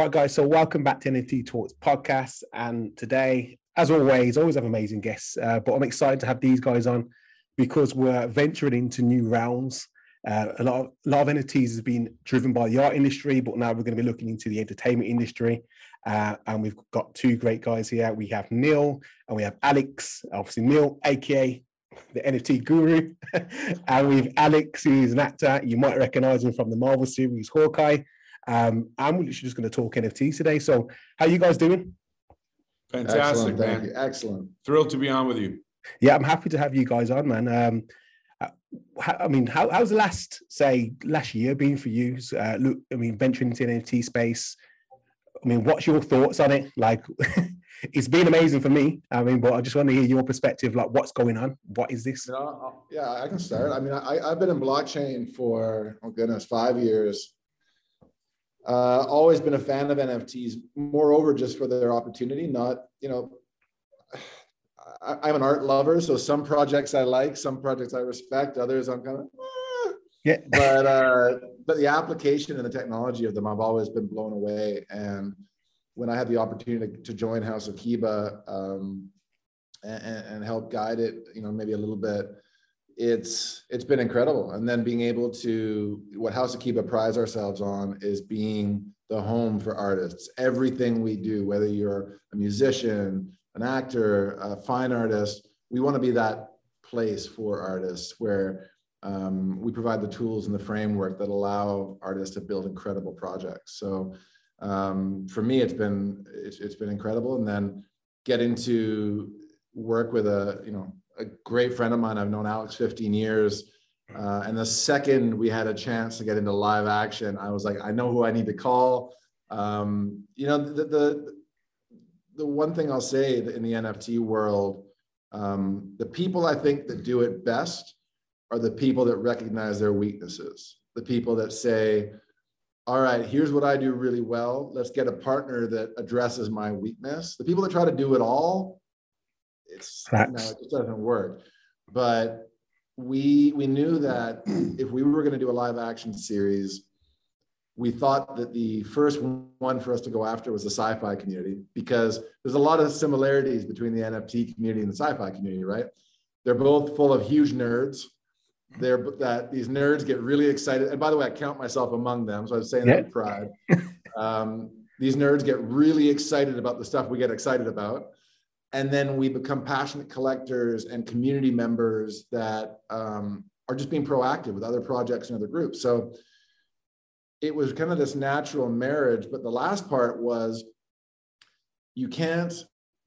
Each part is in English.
All right, guys. So welcome back to NFT Talks podcast. And today, as always, always have amazing guests. Uh, but I'm excited to have these guys on because we're venturing into new realms. Uh, a lot of a lot of NFTs has been driven by the art industry, but now we're going to be looking into the entertainment industry. Uh, and we've got two great guys here. We have Neil and we have Alex. Obviously, Neil, aka the NFT guru, and we've Alex, who's an actor. You might recognize him from the Marvel series Hawkeye. Um, I'm literally just going to talk NFTs today. So, how you guys doing? Fantastic, Excellent, man. You. Excellent. Thrilled to be on with you. Yeah, I'm happy to have you guys on, man. Um, uh, I mean, how, how's the last, say, last year been for you? Uh, look, I mean, venturing into NFT space. I mean, what's your thoughts on it? Like, it's been amazing for me. I mean, but I just want to hear your perspective. Like, what's going on? What is this? You know, yeah, I can start. I mean, I, I've been in blockchain for oh goodness, five years. Uh, always been a fan of NFTs. Moreover, just for their opportunity, not you know. I, am an art lover, so some projects I like, some projects I respect, others I'm kind of. Eh. Yeah. but uh, but the application and the technology of them, I've always been blown away. And when I had the opportunity to, to join House of Kiba um, and, and help guide it, you know, maybe a little bit it's it's been incredible. And then being able to what house of kiba prides ourselves on is being the home for artists. Everything we do whether you're a musician an actor a fine artist we want to be that place for artists where um, we provide the tools and the framework that allow artists to build incredible projects. So um, for me it's been it's, it's been incredible. And then getting to work with a you know a great friend of mine. I've known Alex 15 years. Uh, and the second we had a chance to get into live action, I was like, I know who I need to call. Um, you know, the, the, the one thing I'll say in the NFT world, um, the people I think that do it best are the people that recognize their weaknesses. The people that say, all right, here's what I do really well. Let's get a partner that addresses my weakness. The people that try to do it all it's no, it just doesn't work. But we we knew that if we were going to do a live action series, we thought that the first one for us to go after was the sci-fi community because there's a lot of similarities between the NFT community and the sci-fi community, right? They're both full of huge nerds. They're that these nerds get really excited. And by the way, I count myself among them, so I'm saying yeah. that with pride. Um, these nerds get really excited about the stuff we get excited about and then we become passionate collectors and community members that um, are just being proactive with other projects and other groups. So it was kind of this natural marriage but the last part was you can't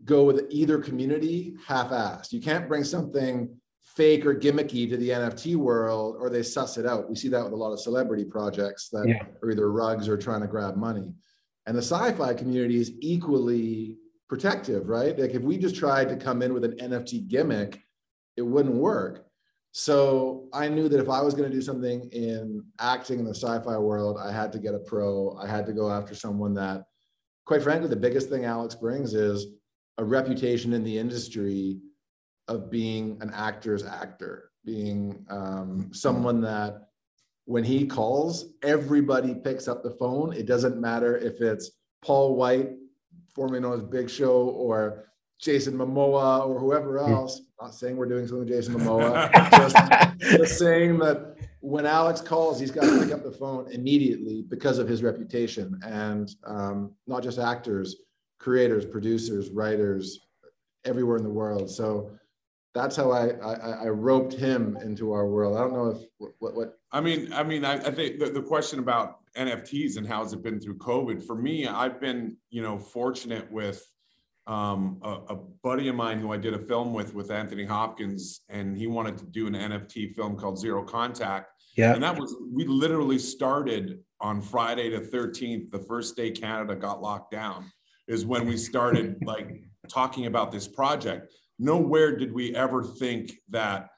go with either community half-assed. You can't bring something fake or gimmicky to the nft world or they suss it out. We see that with a lot of celebrity projects that yeah. are either rugs or trying to grab money. And the sci-fi community is equally protective, right? Like if we just tried to come in with an NFT gimmick, it wouldn't work. So I knew that if I was going to do something in acting in the sci-fi world, I had to get a pro. I had to go after someone that, quite frankly, the biggest thing Alex brings is a reputation in the industry of being an actor's actor, being um, someone that when he calls, everybody picks up the phone. It doesn't matter if it's Paul Wight formerly known as Big Show or Jason Momoa or whoever hmm. else. Not saying we're doing something with Jason Momoa, just, just saying that when Alex calls, he's got to pick up the phone immediately because of his reputation, and um, not just actors, creators, producers, writers, everywhere in the world. So that's how I, I, I roped him into our world. I don't know if what what. I mean, I mean, I, I think the, the question about NFTs and how's it been through COVID? For me, I've been, you know, fortunate with um, a, a, buddy of mine who I did a film with, with Anthony Hopkins, and he wanted to do an NFT film called Zero Contact. Yeah. And that was, we literally started on Friday the 13th, the first day Canada got locked down, is when we started like talking about this project. Nowhere did we ever think that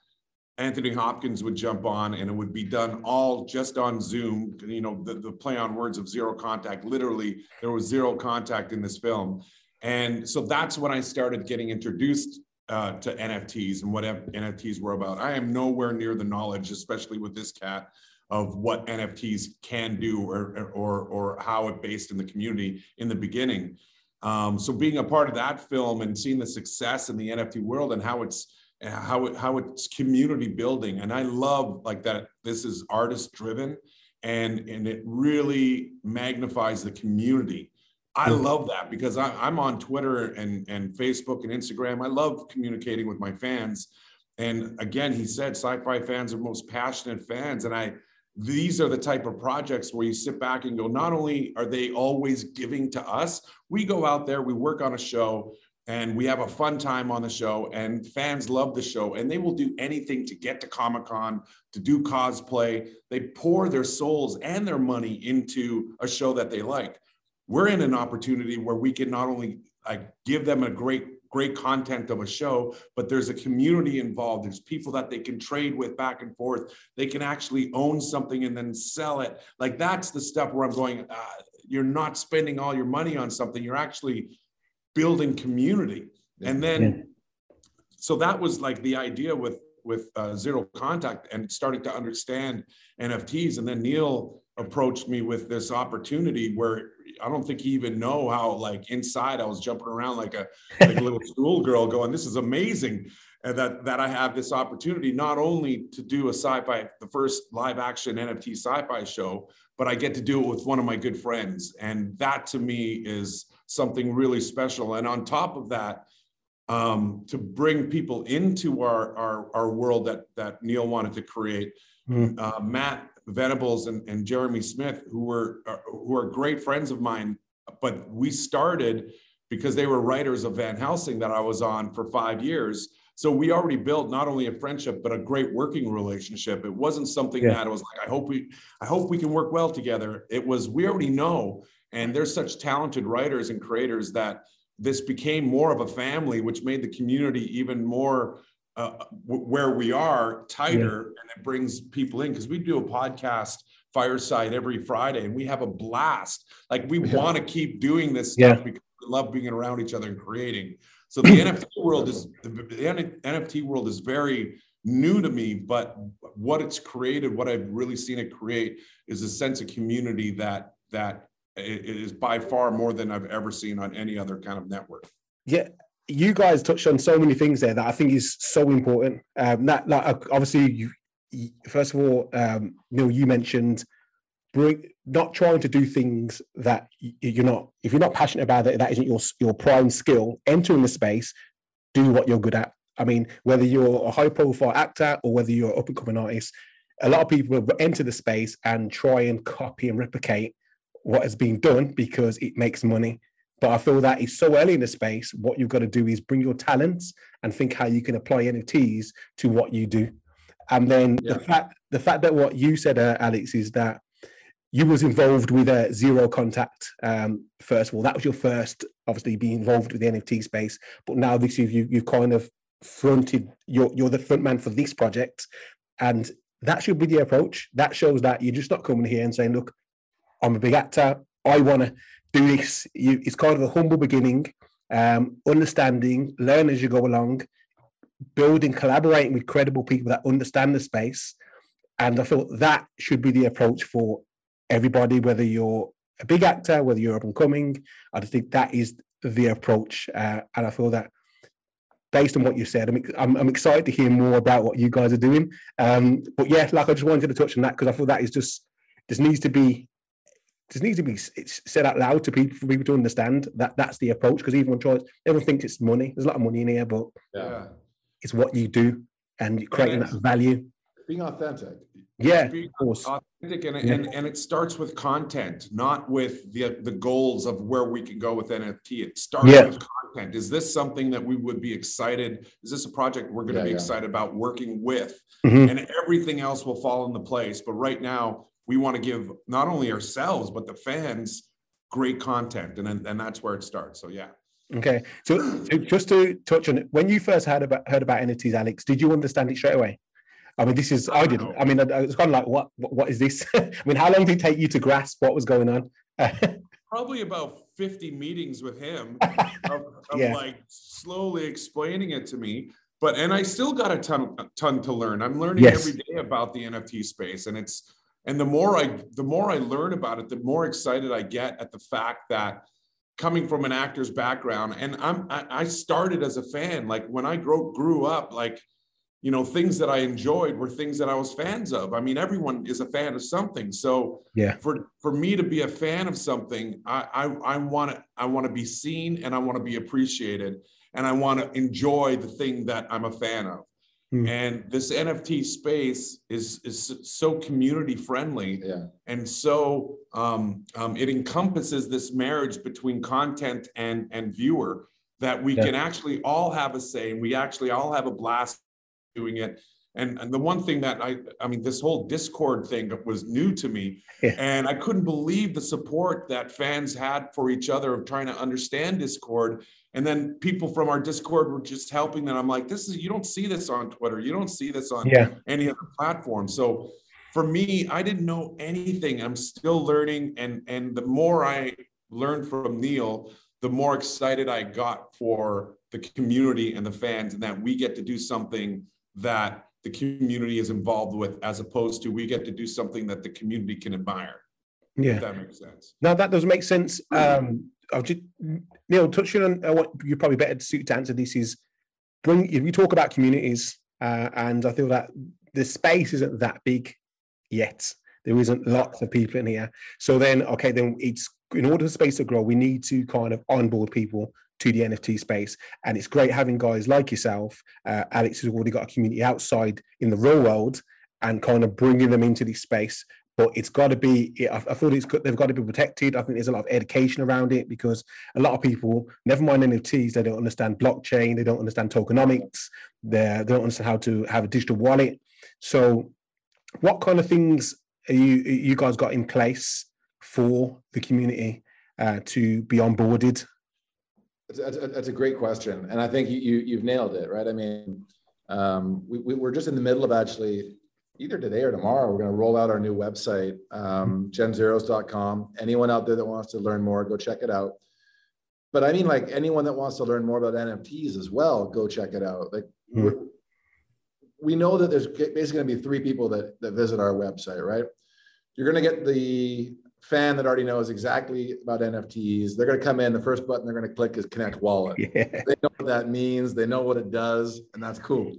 Anthony Hopkins would jump on and it would be done all just on Zoom. You know, the, the play on words of zero contact. Literally, there was zero contact in this film. And so that's when I started getting introduced uh, to NFTs and what NFTs were about. I am nowhere near the knowledge, especially with this cat, of what NFTs can do or, or, or how it based in the community in the beginning. Um, so being a part of that film and seeing the success in the NFT world and how it's how it, how it's community building, and I love like that. This is artist driven, and and it really magnifies the community. I hmm. love that because I, I'm on Twitter and and Facebook and Instagram. I love communicating with my fans. And again, he said sci-fi fans are most passionate fans, and I these are the type of projects where you sit back and go, not only are they always giving to us, we go out there, we work on a show, and we have a fun time on the show, and fans love the show, and they will do anything to get to Comic Con, to do cosplay. They pour their souls and their money into a show that they like. We're in an opportunity where we can not only like give them a great great content of a show, but there's a community involved. There's people that they can trade with back and forth. They can actually own something and then sell it. Like that's the stuff where I'm going, uh, you're not spending all your money on something, you're actually building community. And then, so that was like the idea with with uh, zero contact and starting to understand NFTs. And then Neil approached me with this opportunity where I don't think he even know how like inside I was jumping around like a like a little schoolgirl going, this is amazing. And that that I have this opportunity not only to do a sci-fi, the first live action NFT sci-fi show, but I get to do it with one of my good friends. And that to me is something really special. And on top of that, um, to bring people into our, our, our world that, that Neil wanted to create, mm. uh, Matt Venables and, and Jeremy Smith, who were uh, who are great friends of mine, but we started because they were writers of Van Helsing that I was on for five years. So we already built not only a friendship but a great working relationship. It wasn't something yeah. that I was like, I hope we, I hope we can work well together. It was we already know, and there's such talented writers and creators that this became more of a family, which made the community even more uh, where we are tighter yeah. and it brings people in because we do a podcast fireside every Friday and we have a blast. Like we yeah. want to keep doing this stuff yeah. because we love being around each other and creating. So the NFT world is the, the NFT world is very new to me, but what it's created, what I've really seen it create is a sense of community that that is by far more than I've ever seen on any other kind of network. Yeah, you guys touched on so many things there that I think is so important. Um, that, like, obviously, you, you, first of all, um, Neil, you mentioned bring, not trying to do things that you're not. If you're not passionate about it, that isn't your your prime skill. Entering the space, do what you're good at. I mean, whether you're a high profile actor or whether you're an up and coming artist, a lot of people enter the space and try and copy and replicate what has been done because it makes money but I feel that it's so early in the space. What you've got to do is bring your talents and think how you can apply NFTs to what you do. And then yeah. the fact the fact that what you said, uh, Alex, is that you was involved with a uh, zero contact. Um, first of all, that was your first, obviously, being involved with the NFT space. But now this is you you've kind of fronted. You're you're the front man for this project, and that should be the approach. That shows that you're just not coming here and saying, "Look, I'm a big actor. I want to." do this. You, it's kind of a humble beginning, um, understanding, learn as you go along, building, collaborating with credible people that understand the space. And I feel that should be the approach for everybody, whether you're a big actor, whether you're up and coming. I just think that is the approach. Uh, and I feel that based on what you said, I'm, I'm, I'm, excited to hear more about what you guys are doing. Um, but yeah, like I just wanted to touch on that because I feel that is just, this needs to be just needs to be said out loud to people for people to understand that that's the approach. Because everyone tries, everyone thinks it's money. There's a lot of money in here, but yeah. it's what you do and creating that value. Being authentic. Yeah, being of course. Authentic, and, yeah. and and it starts with content, not with the the goals of where we can go with NFT. It starts yeah. with content. Is this something that we would be excited? Is this a project we're going to yeah, be excited about working with? Mm-hmm. And everything else will fall into place. But right now, we want to give not only ourselves but the fans great content. And and that's where it starts. So yeah. Okay. So, so just to touch on it when you first heard about heard about nfts alex did you understand it straight away? I mean this is i, I didn't. know. i mean I, was kind of like what, what what is this? I mean how long did it take you to grasp what was going on? Probably about 50 meetings with him of, of yeah. like slowly explaining it to me. But and i still got a ton a ton to learn. I'm learning yes. every day about the nft space and it's And the more I the more I learn about it, the more excited I get at the fact that coming from an actor's background, and I'm I, I started as a fan. Like when I grew grew up, like you know things that i enjoyed were things that i was fans of. I mean everyone is a fan of something. So yeah. for for me to be a fan of something i i want to i want to be seen and i want to be appreciated. And i want to enjoy the thing that i'm a fan of hmm. and this nft space is is so community friendly yeah. and so um, um, it encompasses this marriage between content and and viewer that we yeah. can actually all have a say and we actually all have a blast doing it. And, and the one thing that I, I mean, this whole Discord thing was new to me. Yeah. And I couldn't believe the support that fans had for each other of trying to understand Discord. And then people from our Discord were just helping them. I'm like, this is, you don't see this on Twitter. You don't see this on yeah. any other platform. So for me, I didn't know anything. I'm still learning. And, and the more I learned from Neil, the more excited I got for the community and the fans and that we get to do something that the community is involved with as opposed to we get to do something that the community can admire. Yeah. that makes sense. Now that does make sense um i'll just neil touching on uh, what you're probably better suited to answer this is bring if you talk about communities uh, and i feel that the space isn't that big yet. There isn't lots of people in here. So then okay then it's in order for space to grow we need to kind of onboard people to the NFT space. And it's great having guys like yourself. Uh, Alex has already got a community outside in the real world and kind of bringing them into this space. But it's got to be, I, thought it's they've got to be protected. I think there's a lot of education around it because a lot of people, never mind NFTs, they don't understand blockchain, they don't understand tokenomics, they don't understand how to have a digital wallet. So, what kind of things are you you guys got in place for the community uh, to be onboarded that's, that's, a great question, and I think you, you have nailed it, right? I mean, um, we, we, are just in the middle of actually either today or tomorrow. We're going to roll out our new website, um, genzeros.com. Anyone out there that wants to learn more, go check it out. But I mean, like anyone that wants to learn more about NFTs as well, go check it out. Like mm. we know that there's basically going to be three people that that visit our website, right? You're going to get the fan that already knows exactly about NFTs. They're going to come in. The first button they're going to click is Connect Wallet. Yeah. They know what that means. They know what it does, and that's cool.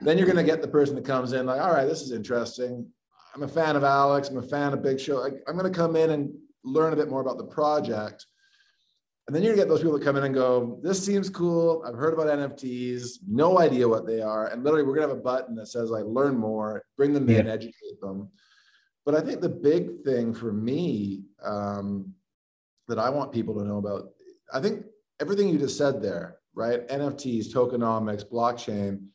Then you're going to get the person that comes in like, all right, this is interesting. I'm a fan of Alex. I'm a fan of Big Show. I'm going to come in and learn a bit more about the project. And then you're gonna get those people that come in and go, this seems cool. I've heard about NFTs, no idea what they are. And literally, we're gonna have a button that says like learn more, bring them in, educate them. But I think the big thing for me um, that I want people to know about, I think everything you just said there, right? NFTs, tokenomics, blockchain.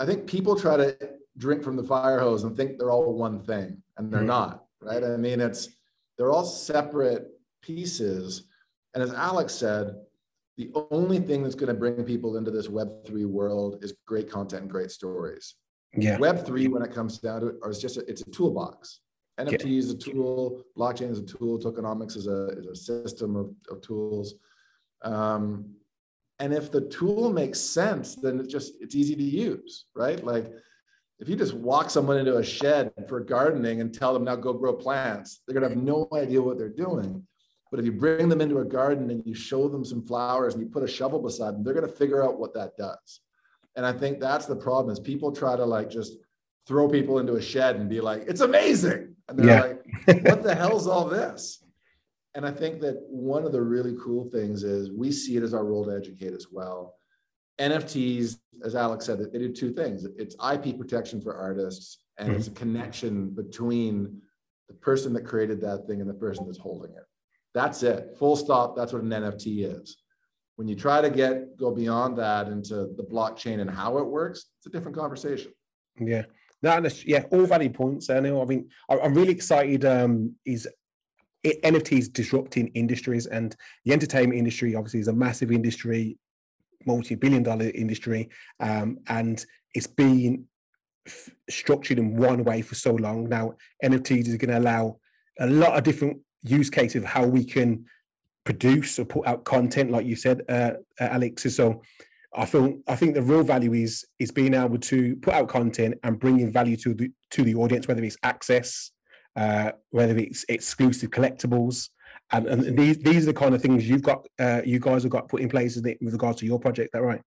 I think people try to drink from the fire hose and think they're all one thing, and they're mm-hmm. not, right? I mean, it's they're all separate pieces. And as Alex said, the only thing that's going to bring people into this Web3 world is great content and great stories. Yeah. Web three, when it comes down to it, is just a, it's a toolbox. NFT yeah. is a tool, blockchain is a tool, tokenomics is a, is a system of, of tools. Um, and if the tool makes sense, then it's just it's easy to use, right? Like if you just walk someone into a shed for gardening and tell them now go grow plants, they're gonna have no idea what they're doing. But if you bring them into a garden and you show them some flowers and you put a shovel beside them, they're gonna figure out what that does. And I think that's the problem is people try to like just throw people into a shed and be like, it's amazing. And they're yeah. like, what the hell's all this? And I think that one of the really cool things is we see it as our role to educate as well. NFTs, as Alex said, they do two things. It's IP protection for artists, and mm-hmm. it's a connection between the person that created that thing and the person that's holding it. That's it. Full stop. That's what an NFT is. When you try to get go beyond that into the blockchain and how it works, it's a different conversation. Yeah. No, yeah, all valid points. I know. I mean, I'm really excited. Um, is NFTs disrupting industries, and the entertainment industry obviously is a massive industry, multi-billion dollar industry, um, and it's been structured in one way for so long. Now, NFTs is going to allow a lot of different use cases of how we can produce or put out content, like you said, uh, uh, Alex. So I feel I think the real value is is being able to put out content and bringing value to the to the audience, whether it's access, uh, whether it's exclusive collectibles, and, and these these are the kind of things you've got uh, you guys have got put in place with regards to your project. That right?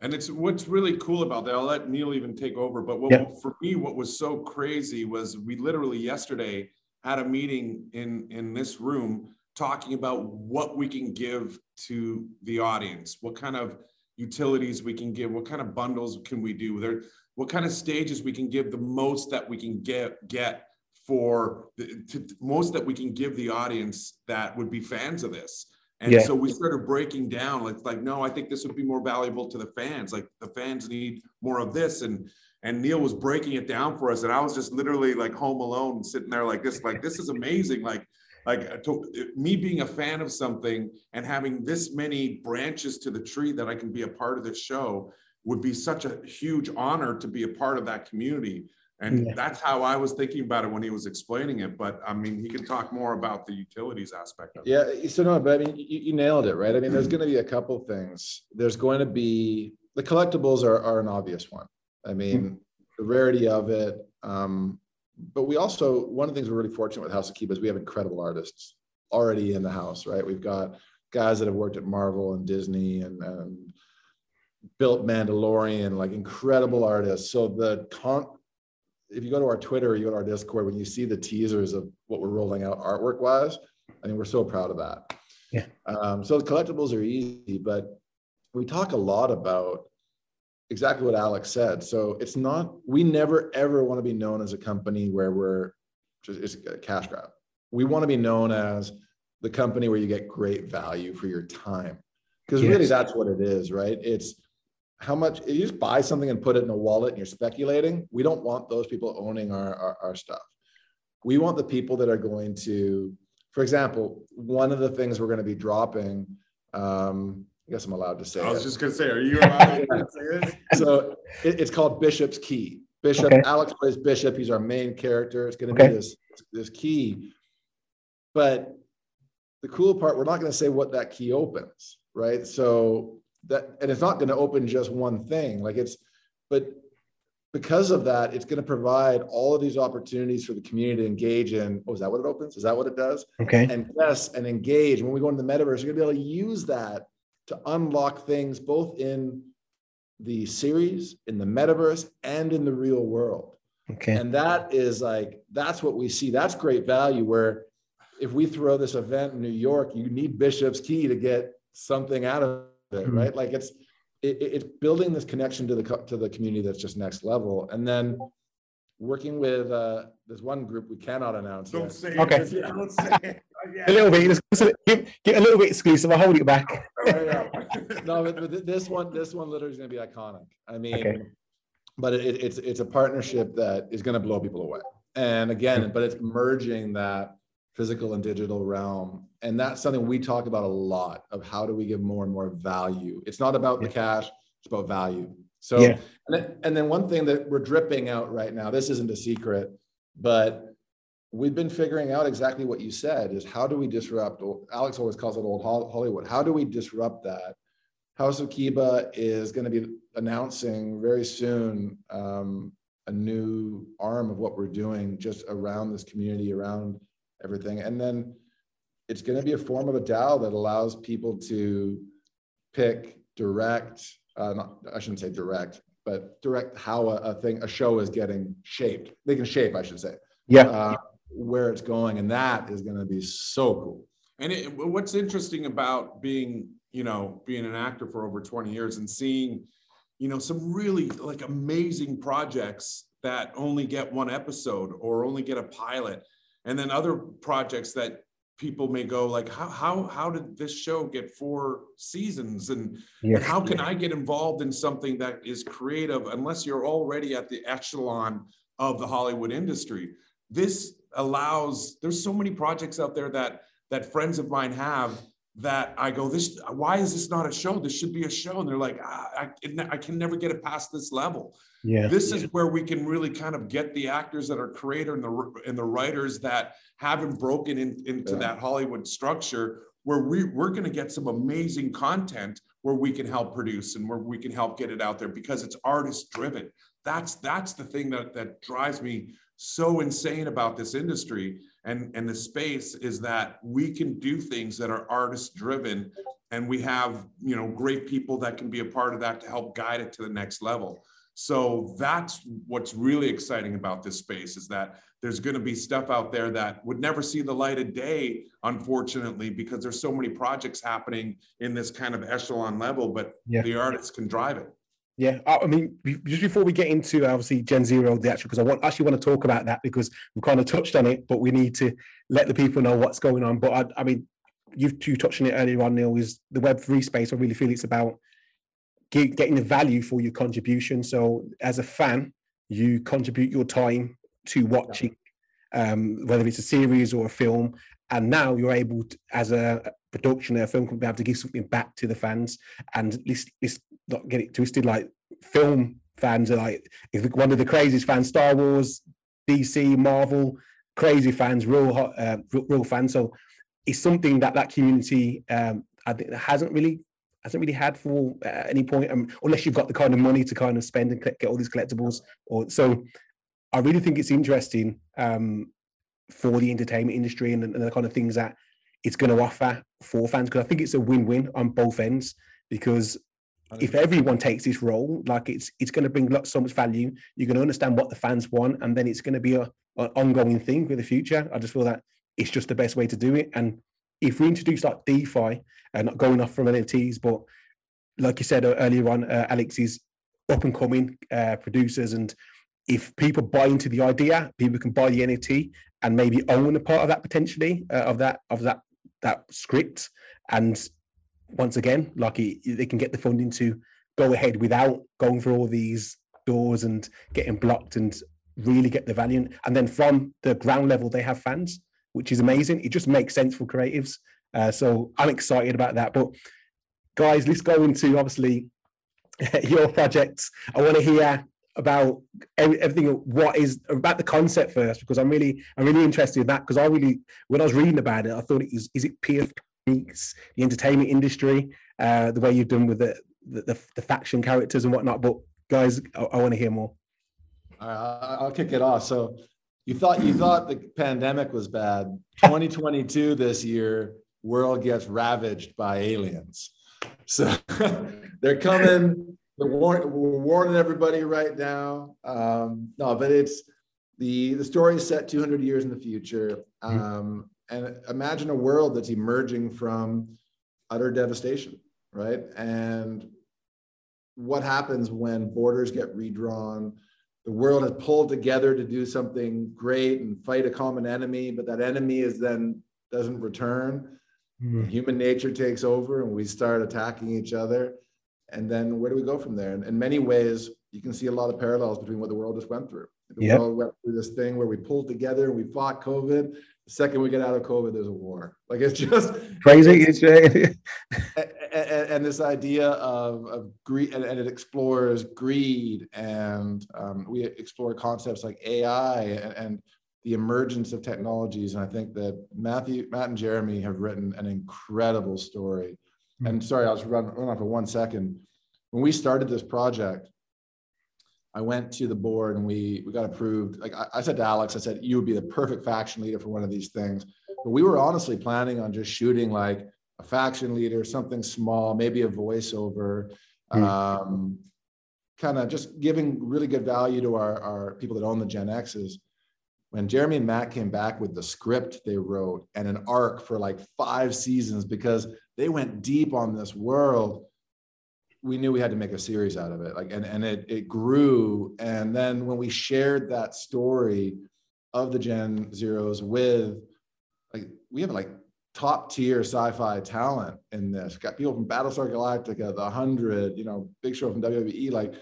And it's what's really cool about that. I'll let Neil even take over. But what, yeah. for me, what was so crazy was we literally yesterday had a meeting in in this room talking about what we can give to the audience, what kind of utilities we can give, what kind of bundles can we do there, what kind of stages we can give the most that we can get get for the to, most that we can give the audience that would be fans of this. And yeah. so we started breaking down like like no, I think this would be more valuable to the fans. Like the fans need more of this and and Neil was breaking it down for us and I was just literally like home alone sitting there like this like this is amazing like like to, me being a fan of something and having this many branches to the tree that I can be a part of this show would be such a huge honor to be a part of that community. And yeah. that's how I was thinking about it when he was explaining it. But I mean, he can talk more about the utilities aspect of yeah, it. Yeah. So, no, but I mean, you, you nailed it, right? I mean, there's going to be a couple things. There's going to be the collectibles are, are an obvious one. I mean, mm-hmm. the rarity of it. Um, but we also one of the things we're really fortunate with House of Kiba is we have incredible artists already in the house, right? We've got guys that have worked at Marvel and Disney and, and built Mandalorian, like incredible artists. So the con if you go to our Twitter, or you go to our Discord, when you see the teasers of what we're rolling out artwork wise, I mean, we're so proud of that. Yeah. Um, so the collectibles are easy, but we talk a lot about exactly what Alex said. So it's not, we never ever want to be known as a company where we're just, it's a cash grab. We want to be known as the company where you get great value for your time. Because yes. really that's what it is, right? It's how much you just buy something and put it in a wallet and you're speculating. We don't want those people owning our, our, our stuff. We want the people that are going to, for example, one of the things we're going to be dropping um, I guess I'm allowed to say. I was it. just gonna say, are you allowed to say this? So it, it's called Bishop's Key. Bishop okay. Alex plays Bishop. He's our main character. It's going to okay. be this this key. But the cool part, we're not going to say what that key opens, right? So that and it's not going to open just one thing. Like it's, but because of that, it's going to provide all of these opportunities for the community to engage in. Oh, is that what it opens? Is that what it does? Okay. And yes, and engage. When we go into the metaverse, you're going to be able to use that to unlock things both in the series, in the metaverse, and in the real world. Okay. And that is like, that's what we see. That's great value. Where if we throw this event in New York, you need Bishop's Key to get something out of it, mm-hmm. right? Like it's, it, it's building this connection to the to the community that's just next level, and then working with uh, there's one group we cannot announce. Don't yet. say okay. it. Don't say it. A little bit. give get a little bit exclusive. I'll hold it back. no, but, but, this one, this one literally is going to be iconic. I mean, okay. but it, it's it's a partnership that is going to blow people away. And again, mm-hmm. but it's merging that physical and digital realm, and that's something we talk about a lot. Of how do we give more and more value? It's not about the cash; it's about value. So, yeah. and, then, and then one thing that we're dripping out right now. This isn't a secret, but we've been figuring out exactly what you said is how do we disrupt alex always calls it old hollywood. How do we disrupt that? House of kiba is going to be announcing very soon um, a new arm of what we're doing just around this community around everything. And then it's going to be a form of a dao that allows people to pick direct uh, not, i shouldn't say direct but direct how a, a, thing a show is getting shaped. They can shape i should say. Yeah. Uh, where it's going, and that is going to be so cool. And it, what's interesting about being, you know, being an actor for over 20 years and seeing, you know, some really like amazing projects that only get one episode or only get a pilot, and then other projects that people may go like how how how did this show get four seasons? And, and how can i get involved in something that is creative unless you're already at the echelon of the hollywood industry? This allows there's so many projects out there that that friends of mine have that I go, this, why is this not a show? This should be a show. And they're like, ah, I, I can never get it past this level. Yeah. This yeah. is where we can really kind of get the actors that are creator and the, and the writers that haven't broken in, into yeah. that Hollywood structure where we, we're going to get some amazing content where we can help produce and where we can help get it out there because it's artist driven. That's that's the thing that that drives me so insane about this industry and and the space is that we can do things that are artist driven and we have you know great people that can be a part of that to help guide it to the next level so that's what's really exciting about this space is that there's going to be stuff out there that would never see the light of day unfortunately because there's so many projects happening in this kind of echelon level but yeah. the artists can drive it yeah, I mean, just before we get into obviously Gen Zero, the actual, because I want actually want to talk about that because we've kind of touched on it, but we need to let the people know what's going on. But I, I mean, you've you touched on it earlier on, Neil. Is the Web three space? I really feel it's about getting the value for your contribution. So as a fan, you contribute your time to watching, um, whether it's a series or a film, and now you're able to, as a production, a film company, able to give something back to the fans. And let's, let's not get it twisted. Like film fans are like one of the craziest fans, Star Wars, DC, Marvel, crazy fans, real uh, real fans. So it's something that that community um, hasn't really hasn't really had for uh, any point, um, unless you've got the kind of money to kind of spend and get all these collectibles. Or so, I really think it's interesting um, for the entertainment industry and, and, the kind of things that it's going to offer for fans because I think it's a win-win on both ends because if everyone takes this role, like it's it's going to bring lots so much value. You're going to understand what the fans want, and then it's going to be a an ongoing thing for the future. I just feel that it's just the best way to do it. And if we introduce like DeFi, and uh, not going off from NFTs, but like you said earlier on, uh, Alex is up and coming uh, producers, and if people buy into the idea, people can buy the NFT and maybe own a part of that potentially uh, of that of that that script. And once again, like they can get the funding to go ahead without going through all these doors and getting blocked and really get the value. And then from the ground level, they have fans which is amazing. It just makes sense for creatives. Uh, so I'm excited about that. But guys, let's go into obviously your projects. I want to hear about everything what is about the concept first because i'm really i'm really interested in that because i really when i was reading about it i thought it is is it peer techniques the entertainment industry uh the way you've done with the the, the faction characters and whatnot but guys i, I want to hear more uh, i'll kick it off so you thought you thought the pandemic was bad. 2022 this year, world gets ravaged by aliens. So they're coming. We're, we're warning everybody right now. Um, no, but it's the the story is set 200 years in the future. Mm-hmm. Um, and imagine a world that's emerging from utter devastation, right? And what happens when borders get redrawn? the world has pulled together to do something great and fight a common enemy, but that enemy is then doesn't return. Mm. Human nature takes over and we start attacking each other. And then where do we go from there? And in many ways, you can see a lot of parallels between what the world just went through. The yep. world went through this thing where we pulled together and we fought COVID. Second we get out of COVID, there's a war. Like it's just crazy. It's, and, and, and, this idea of, of greed, and, and, it explores greed, and um, we explore concepts like AI and, the emergence of technologies. And I think that Matthew, Matt, and Jeremy have written an incredible story. Mm-hmm. And sorry, I was running run, on for one second. When we started this project, I went to the board and we we got approved. Like I, I, said to Alex, I said you would be the perfect faction leader for one of these things. But we were honestly planning on just shooting like a faction leader, something small, maybe a voiceover, mm. um, kind of just giving really good value to our, our people that own the Gen X's. When Jeremy and Matt came back with the script they wrote and an arc for like five seasons because they went deep on this world we knew we had to make a series out of it like and, and it, it grew. And then when we shared that story of the gen zeros with like we have like top tier sci-fi talent in this. Got people from battlestar galactica the 100 you know big show from wwe like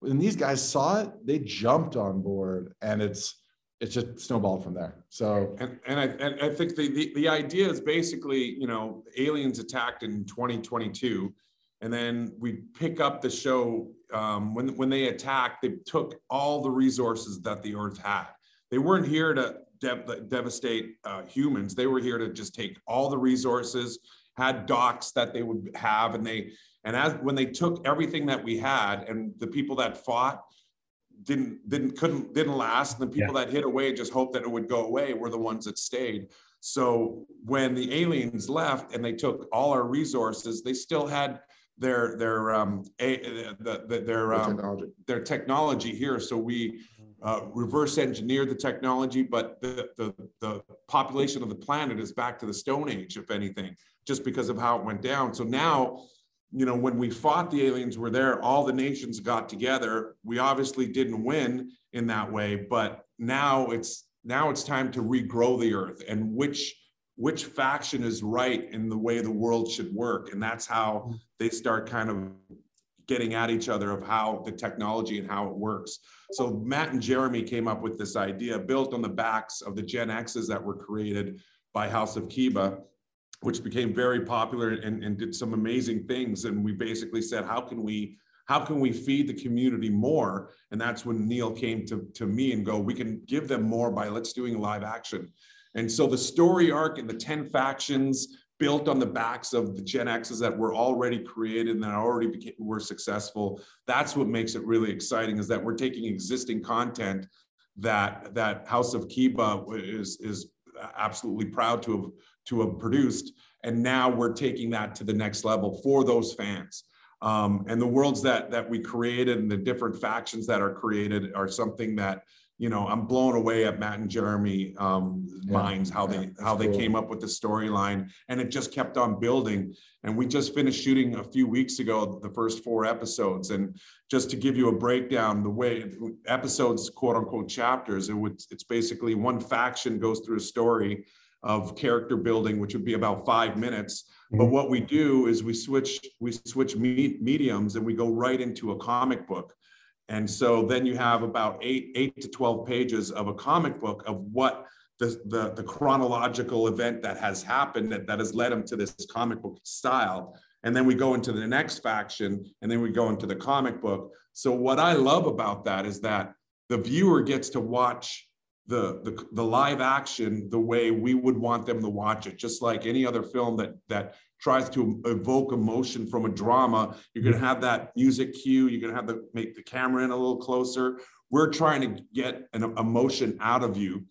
when these guys saw it they jumped on board and it's it's just snowballed from there. So and, and I, and I think the, the the idea is basically you know aliens attacked in 2022 and then we pick up the show um, when when they attacked. They took all the resources that the Earth had. They weren't here to de- devastate uh, humans. They were here to just take all the resources, had docks that they would have, and they And as when they took everything that we had and the people that fought didn't didn't couldn't didn't last, and the people yeah. that hid away just hoped that it would go away were the ones that stayed. So when the aliens left and they took all our resources, they still had their their um a, the, the, their um, technology. their technology here. So we uh, reverse engineered the technology, but the, the the population of the planet is back to the Stone Age, if anything, just because of how it went down. So now you know, when we fought the aliens were there, all the nations got together. We obviously didn't win in that way, but now it's now it's time to regrow the earth and which which faction is right in the way the world should work. And that's how mm. they start kind of getting at each other of how the technology and how it works. So Matt and Jeremy came up with this idea built on the backs of the Gen X's that were created by House of Kiba which became very popular and, and did some amazing things. And we basically said, how can we how can we feed the community more? And that's when Neil came to, to me and go, we can give them more by let's doing live action. And so the story arc and the 10 factions built on the backs of the Gen X's that were already created and that already became, were successful. That's what makes it really exciting is that we're taking existing content that that House of Kiba is is absolutely proud to have to have produced. And now we're taking that to the next level for those fans. Um, and the worlds that that we created and the different factions that are created are something that you know I'm blown away at Matt and Jeremy um, yeah, minds how yeah, they how cool. they came up with the storyline and it just kept on building. And we just finished shooting a few weeks ago the first four episodes. And just to give you a breakdown, the way episodes quote unquote chapters, it would it's basically one faction goes through a story of character building, which would be about five minutes. Mm-hmm. But what we do is we switch we switch me- mediums and we go right into a comic book. And so then you have about eight eight to twelve pages of a comic book of what the, the, the chronological event that has happened that, that has led him to this comic book style. And then we go into the next faction and then we go into the comic book. So what I love about that is that the viewer gets to watch the, the the live action the way we would want them to watch it just like any other film that that tries to evoke emotion from a drama you're going to mm-hmm. have that music cue you're going to have to make the camera in a little closer we're trying to get an emotion out of you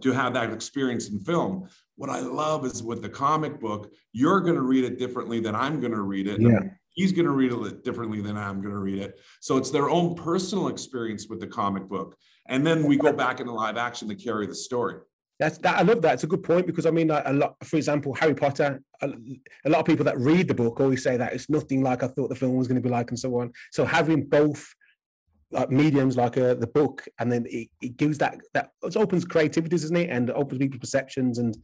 to have that experience in film what i love is with the comic book you're going to read it differently than i'm going to read it yeah he's going to read it differently than I'm going to read it. So it's their own personal experience with the comic book. And then we go back into live action to carry the story. That's that. I love that. It's a good point because I mean, like a lot. For example, Harry Potter. A, a, lot of people that read the book always say that it's nothing like I thought the film was going to be like, and so on. So having both like mediums, like uh, the book, and then it, it gives that that it opens creativities, isn't it? And opens people's perceptions and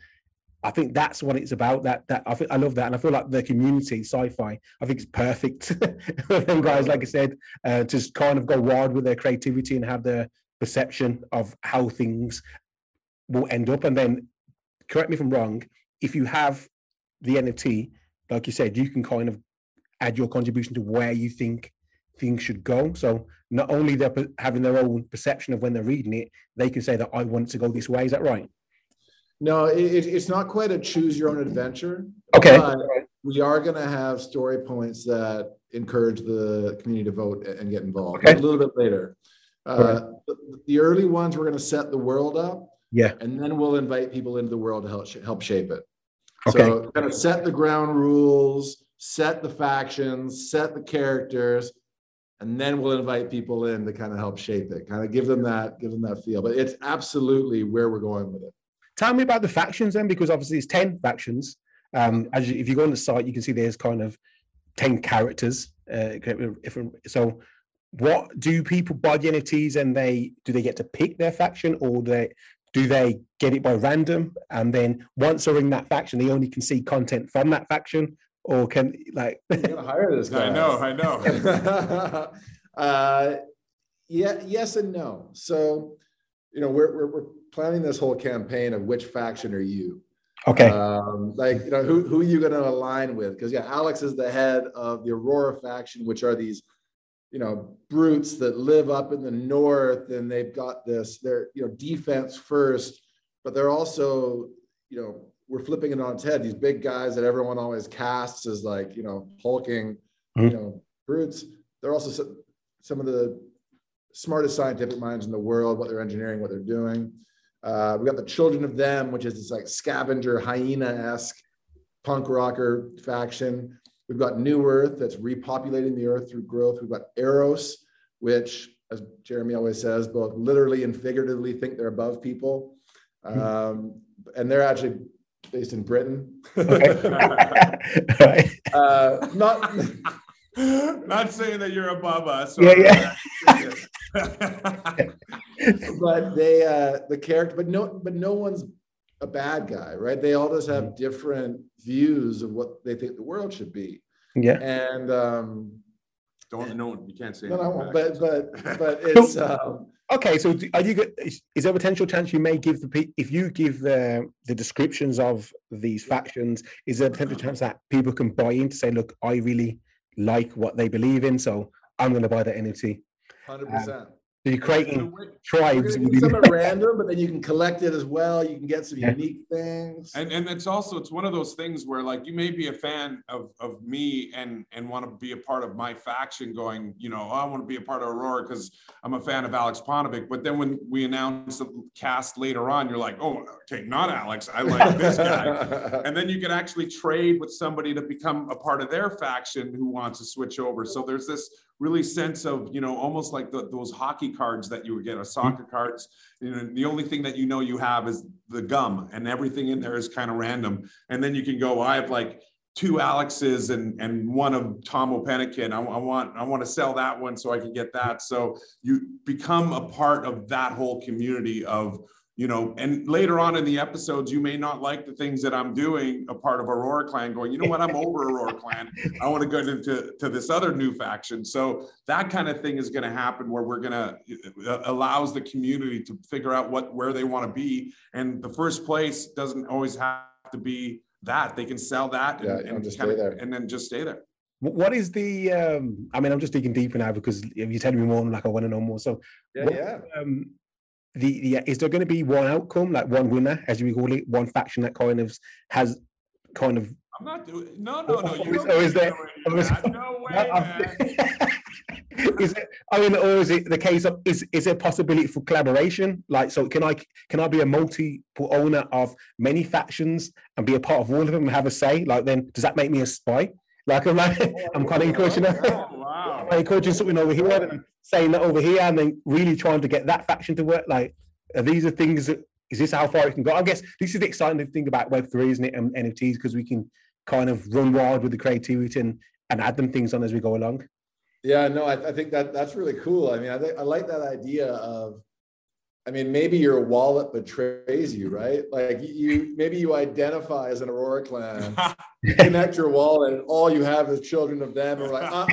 I think that's what it's about. That that I think I love that, and I feel like the community sci-fi. I think it's perfect for them guys, like I said, uh, to kind of go wild with their creativity and have their perception of how things will end up. And then, correct me if I'm wrong. If you have the NFT, like you said, you can kind of add your contribution to where you think things should go. So not only they're having their own perception of when they're reading it, they can say that I want to go this way. Is that right? No, it, it's not quite a choose your own adventure. Okay. we are going to have story points that encourage the community to vote and get involved okay. a little bit later. Uh, the, the, early ones, we're going to set the world up. Yeah. And then we'll invite people into the world to help, help shape it. Okay. So kind of set the ground rules, set the factions, set the characters, and then we'll invite people in to kind of help shape it, kind of give them that, give them that feel. But it's absolutely where we're going with it. Tell me about the factions then, because obviously it's 10 factions. Um, as you, if you go on the site, you can see there's kind of 10 characters. Uh, so what do people buy the NFTs and they do they get to pick their faction or do they do they get it by random and then once they're in that faction they only can see content from that faction or can like you gotta hire this guy i know i know uh, yeah yes and no so you know we're, we're, we're planning this whole campaign of which faction are you? Okay. Um, like, you know, who, who are you going to align with? Because, yeah, Alex is the head of the Aurora faction, which are these, you know, brutes that live up in the north and they've got this, they're, you know, defense first, but they're also, you know, we're flipping it on its head. These big guys that everyone always casts as like, you know, hulking mm-hmm. you know, brutes. They're also some, some of the smartest scientific minds in the world, what they're engineering, what they're doing. Uh, we got the Children of Them, which is this like scavenger hyena-esque punk rocker faction. We've got New Earth that's repopulating the earth through growth. We've got Eros, which, as Jeremy always says, both literally and figuratively think they're above people. Hmm. Um, and they're actually based in Britain. Okay. uh, not not saying that you're above us. Yeah, yeah. but they uh the character, but no, but no one's a bad guy, right? They all just have different views of what they think the world should be. Yeah. And um don't know, you can't say no, no but but but it's um okay so are you is, is there a potential chance you may give the if you give the the descriptions of these factions is there a potential chance that people can buy in to say look i really like what they believe in so i'm going to buy that nft 100% um, so you're creating tribes. Some at random, but then you can collect it as well. You can get some yeah. unique things. And and it's also it's one of those things where like you may be a fan of of me and and want to be a part of my faction. Going, you know, oh, I want to be a part of Aurora because I'm a fan of Alex Paunovic. But then when we announce the cast later on, you're like, oh, okay, not Alex. I like this guy. and then you can actually trade with somebody to become a part of their faction who wants to switch over. So there's this really sense of you know almost like the, those hockey cards that you would get or soccer cards. You know the only thing that you know you have is the gum and everything in there is kind of random. And then you can go i have like two alexes and and one of tom openikin I, I want i want to sell that one so i can get that. So you become a part of that whole community of you know, and later on in the episodes, you may not like the things that I'm doing, a part of Aurora Clan, going, you know what, I'm over Aurora Clan. I want to go into to this other new faction. So that kind of thing is going to happen where we're going to uh, allows the community to figure out what where they want to be. And the first place doesn't always have to be that. They can sell that and, yeah, and, just stay there. and then just stay there. What is the? Um, I mean, I'm just digging deeper now because if you're telling me more, like I want to know more. So, yeah, what, yeah. Um, the, the is there going to be one outcome, like one winner, as you call it, one faction that kind of has kind of. I'm not doing. No, no, no. You or is, there? Is, no way, man. is it? I mean, or is it the case of is is there possibility for collaboration? Like, so can I can I be a multiple owner of many factions and be a part of all of them and have a say? Like, then does that make me a spy? Like, I'm like, oh, I'm kind of encouraging. Oh, wow. I'm encouraging something over here and saying that over here, and then really trying to get that faction to work. Like, these are things that is this how far it can go? I guess this is the exciting thing about Web three, isn't it? And NFTs because we can kind of run wild with the creativity and, and add them things on as we go along. Yeah, no, I, I think that that's really cool. I mean, I think I like that idea of I mean, maybe your wallet betrays you, right? Like you, maybe you identify as an Aurora clan, connect your wallet, and all you have is children of them, and we're like, uh,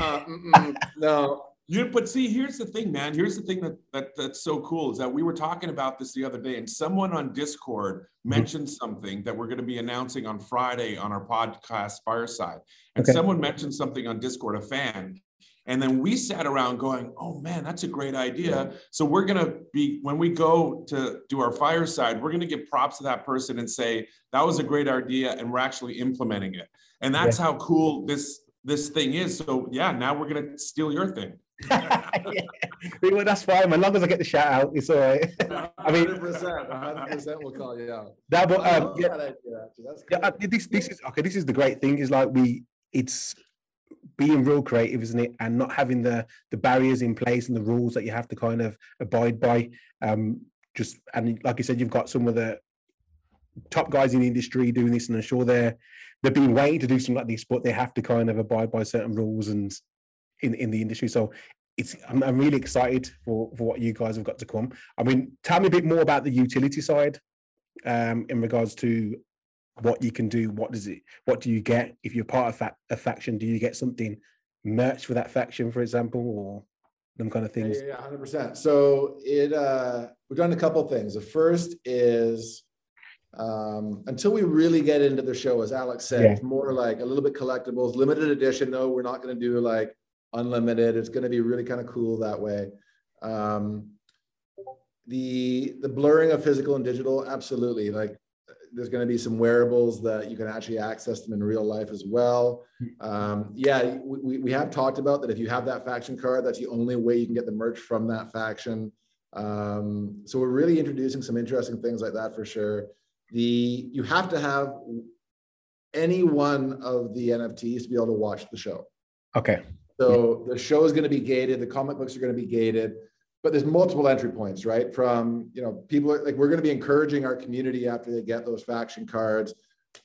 uh no. You, but see, here's the thing, man. Here's the thing that, that that's so cool is that we were talking about this the other day, and someone on Discord mm-hmm. mentioned something that we're going to be announcing on Friday on our podcast Fireside. And okay. someone mentioned something on Discord, a fan, and then we sat around going, oh man, that's a great idea. So we're going to be, when we go to do our fireside, we're going to give props to that person and say, that was a great idea. And we're actually implementing it. And that's yeah. how cool this, this thing is. So yeah, now we're going to steal your thing. yeah. well, that's fine. As long as I get the shout out, it's all right. I mean, 100%, 100% we'll call you out. That, but, um, yeah, yeah, uh, this, this is okay. This is the great thing is like we, it's being real creative, isn't it? And not having the the barriers in place and the rules that you have to kind of abide by. Um, just and like I said, you've got some of the top guys in the industry doing this, and I'm sure they're they've been waiting to do something like this, but they have to kind of abide by certain rules and in in the industry. So it's I'm, I'm really excited for for what you guys have got to come. I mean, tell me a bit more about the utility side um, in regards to what you can do what does it what do you get? If you're part of fa- a faction do you get something merch for that faction for example or them kind of things? Yeah, yeah 100% so it uh we've done a couple things. The first is um until we really get into the show as alex said yeah. it's more like a little bit collectibles limited edition though we're not going to do like unlimited. It's going to be really kind of cool that way. Um the the blurring of physical and digital absolutely. Like there's going to be some wearables that you can actually access them in real life as well. Um, yeah, we, we have talked about that if you have that faction card, that's the only way you can get the merch from that faction. Um, so we're really introducing some interesting things like that for sure. The you have to have any one of the NFTs to be able to watch the show. Okay. So the show is going to be gated. The comic books are going to be gated, but there's multiple entry points, right? From you know, people are, like we're going to be encouraging our community after they get those faction cards.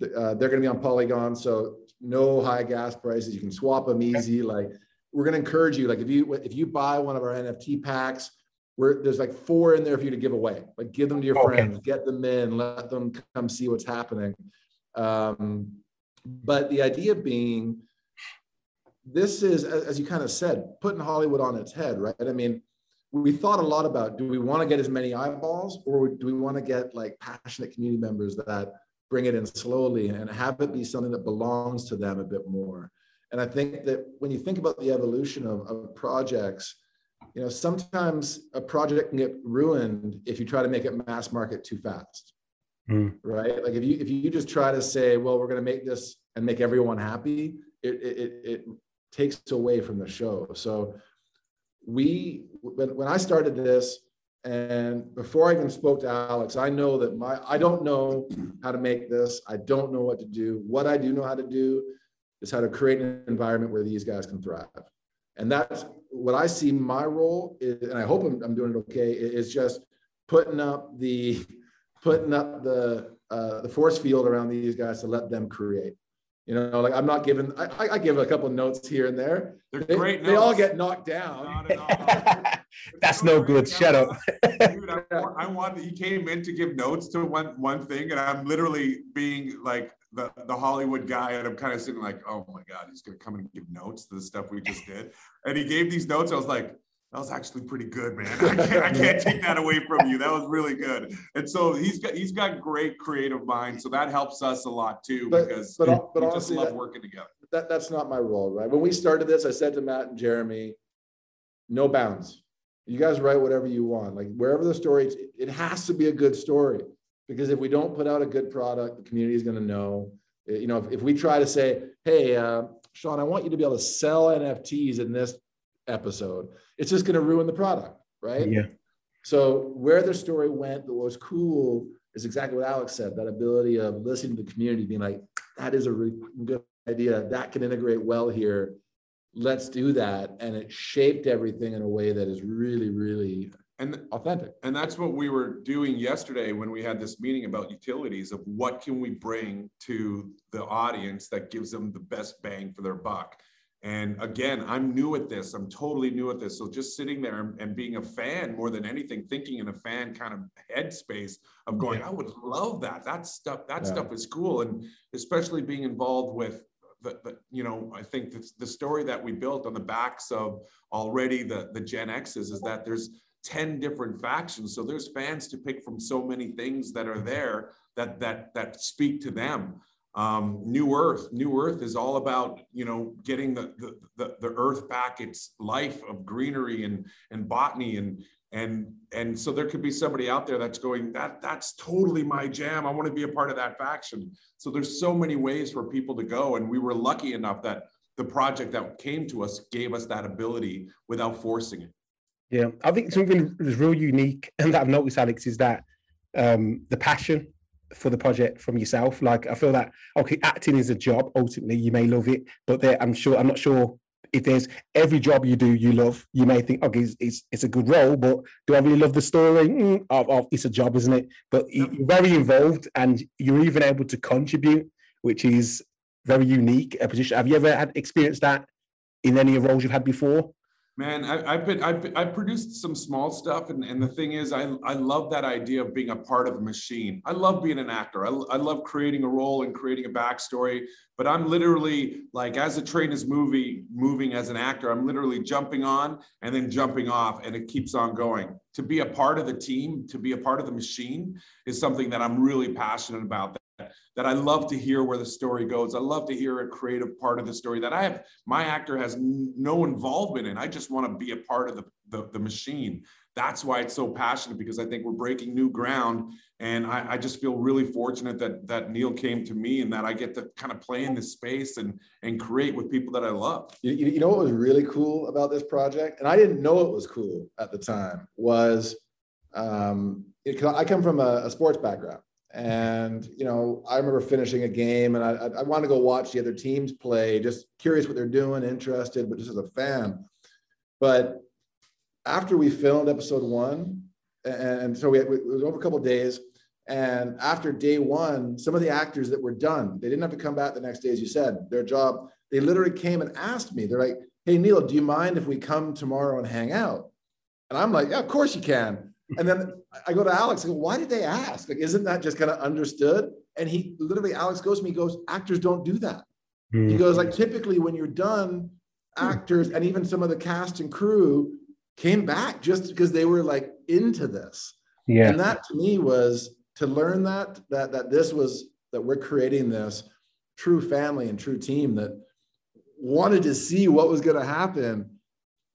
Uh, they're going to be on Polygon, so no high gas prices. You can swap them easy. Like we're going to encourage you. Like if you if you buy one of our NFT packs, where there's like four in there for you to give away. Like give them to your okay. friends, get them in, let them come see what's happening. Um, but the idea being, this is, as you kind of said, putting Hollywood on its head, right? I mean, we thought a lot about do we want to get as many eyeballs or do we want to get like passionate community members that bring it in slowly and have it be something that belongs to them a bit more? And I think that when you think about the evolution of, of projects, you know, sometimes a project can get ruined if you try to make it mass market too fast. Mm. Right. Like if you if you just try to say, well, we're going to make this and make everyone happy, it, it, it takes away from the show. So we when, when I started this, and before I even spoke to Alex, I know that my I don't know how to make this. I don't know what to do. What I do know how to do is how to create an environment where these guys can thrive. And that's what I see my role is, and I hope I'm, I'm doing it okay, is just putting up the putting up the uh, the force field around these guys to let them create. You know, like I'm not giving. I, I give a couple notes here and there. They're they, great. They all get knocked down. That's no good. Shut up. Dude, I, I want. He came in to give notes to one one thing, and I'm literally being like the, the Hollywood guy, and I'm kind of sitting like, oh my God, he's gonna come and give notes to the stuff we just did. And he gave these notes. I was like, that was actually pretty good, man. I can't, I can't take that away from you. That was really good. And so he's got he's got great creative mind. So that helps us a lot too but, because but, but we honestly, just love that, working together. That, that's not my role, right? When we started this, I said to Matt and Jeremy, no bounds. You guys write whatever you want. Like wherever the story, it has to be a good story because if we don't put out a good product, the community is going to know. You know, if, if we try to say, "Hey, uh, Sean, I want you to be able to sell NFTs in this episode," it's just going to ruin the product, right? Yeah. So where the story went, that was cool, is exactly what Alex said. That ability of listening to the community, being like, "That is a really good idea. That can integrate well here. Let's do that," and it shaped everything in a way that is really, really and authentic. And that's what we were doing yesterday when we had this meeting about utilities of what can we bring to the audience that gives them the best bang for their buck. And again, I'm new at this. I'm totally new at this. So just sitting there and being a fan more than anything, thinking in a fan kind of headspace of going, yeah. I would love that. That stuff, that yeah. stuff is cool. And especially being involved with the, the, you know, I think the, the story that we built on the backs of already the, the Gen X's is that there's 10 different factions. So there's fans to pick from so many things that are there that that that speak to them. Um, New Earth, New Earth is all about you know getting the, the the the Earth back its life of greenery and and botany and and and so there could be somebody out there that's going that that's totally my jam. I want to be a part of that faction. So there's so many ways for people to go, and we were lucky enough that the project that came to us gave us that ability without forcing it. Yeah, I think something that's real unique and that I've noticed, Alex, is that um, the passion for the project from yourself. Like I feel that okay, acting is a job. Ultimately, you may love it, but there, I'm sure I'm not sure if there's every job you do you love. You may think okay, it's it's, it's a good role, but do I really love the story? Mm, oh, oh, it's a job, isn't it? But you're very involved, and you're even able to contribute, which is very unique. A position. Have you ever had experienced that in any of roles you've had before? Man, I, have been I've, I've produced some small stuff, and, and the thing is, I I love that idea of being a part of a machine. I love being an actor. I, I love creating a role and creating a backstory. But I'm literally like, as a train is movie moving as an actor, I'm literally jumping on and then jumping off, and it keeps on going. To be a part of the team, to be a part of the machine, is something that I'm really passionate about that I love to hear where the story goes. I love to hear a creative part of the story that I have. My actor has no involvement in. I just want to be a part of the, the, the machine. That's why it's so passionate because I think we're breaking new ground and I, I, just feel really fortunate that that Neil came to me and that I get to kind of play in this space and and create with people that I love. You, you know what was really cool about this project, and I didn't know it was cool at the time, was um, it, I come from a, a, sports background, and you know I remember finishing a game and I, I, I wanted to go watch the other teams play, just curious what they're doing, interested, but just as a fan. But after we filmed episode one, and so we had, it was over a couple days. And after day one, some of the actors that were done, they didn't have to come back the next day, as you said. Their job, they literally came and asked me. They're like, "Hey Neil, do you mind if we come tomorrow and hang out?" And I'm like, "Yeah, of course you can." And then I go to Alex. I go, "Why did they ask? Like, isn't that just kind of understood?" And he literally, Alex goes to me, goes, "Actors don't do that." Mm-hmm. He goes, "Like typically when you're done, actors and even some of the cast and crew came back just because they were like into this. Yeah. And that to me was to learn that that that this was that we're creating this true family and true team that wanted to see what was going to happen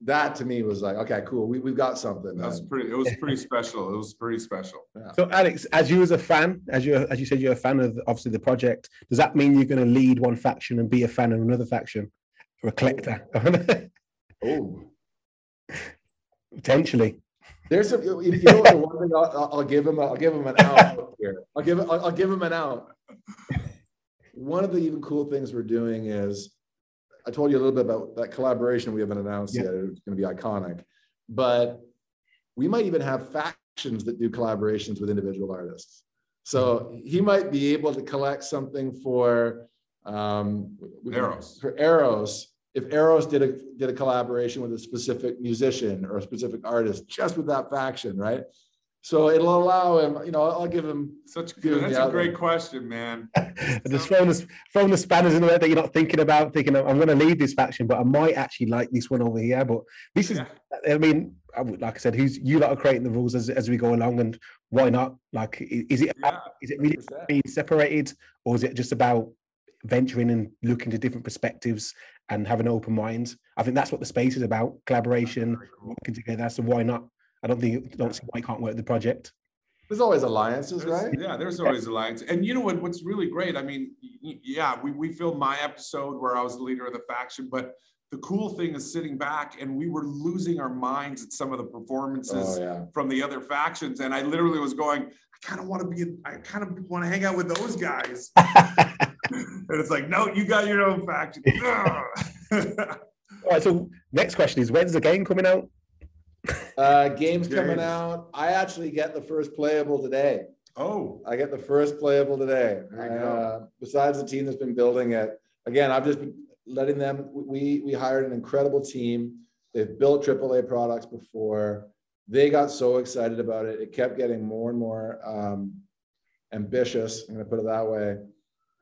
that to me was like okay cool we, we've got something that's pretty it was pretty special it was pretty special. Yeah. so alex as you as a fan as you as you said you're a fan of obviously the project does that mean you're going to lead one faction and be a fan of another faction? Or a collector? Oh. oh. Potentially. There's some, you know, the one thing I'll, I'll, give him, I'll give him an out here. I'll give, I'll, I'll give him an out. One of the even cool things we're doing is, I told you a little bit about that collaboration we haven't announced yeah. yet. It's going to be iconic, but we might even have factions that do collaborations with individual artists. So he might be able to collect something for um, Eros. For Eros, if Eros did a did a collaboration with a specific musician or a specific artist, just with that faction, right? So it'll allow him, you know, I'll give him such good. That's a great question, man. just throwing the throwing the spanners in the way that you're not thinking about, thinking I'm going to leave this faction, but I might actually like this one over here. But this is, yeah. I mean, like I said, who's you lot are creating the rules as, as we go along, and why not? Like, is it yeah, is it really being separated, or is it just about venturing and looking to different perspectives and having an open mind. I think that's what the space is about: collaboration, working together. So why not? I don't think don't see why you can't work the project. There's always alliances, there's, right? Yeah, there's always alliances. And you know what? What's really great? I mean, yeah, we we filmed my episode where I was the leader of the faction, but the cool thing is sitting back and we were losing our minds at some of the performances oh, yeah. from the other factions. And I literally was going, I kind of want to be, I kind of want to hang out with those guys. and it's like, no, you got your own faction. All right. So next question is, when's the game coming out? Uh, game's coming out. I actually get the first playable today. Oh, I get the first playable today. Uh, besides the team that's been building it, again, I've just been letting them. We we hired an incredible team. They've built AAA products before. They got so excited about it. It kept getting more and more um, ambitious. I'm going to put it that way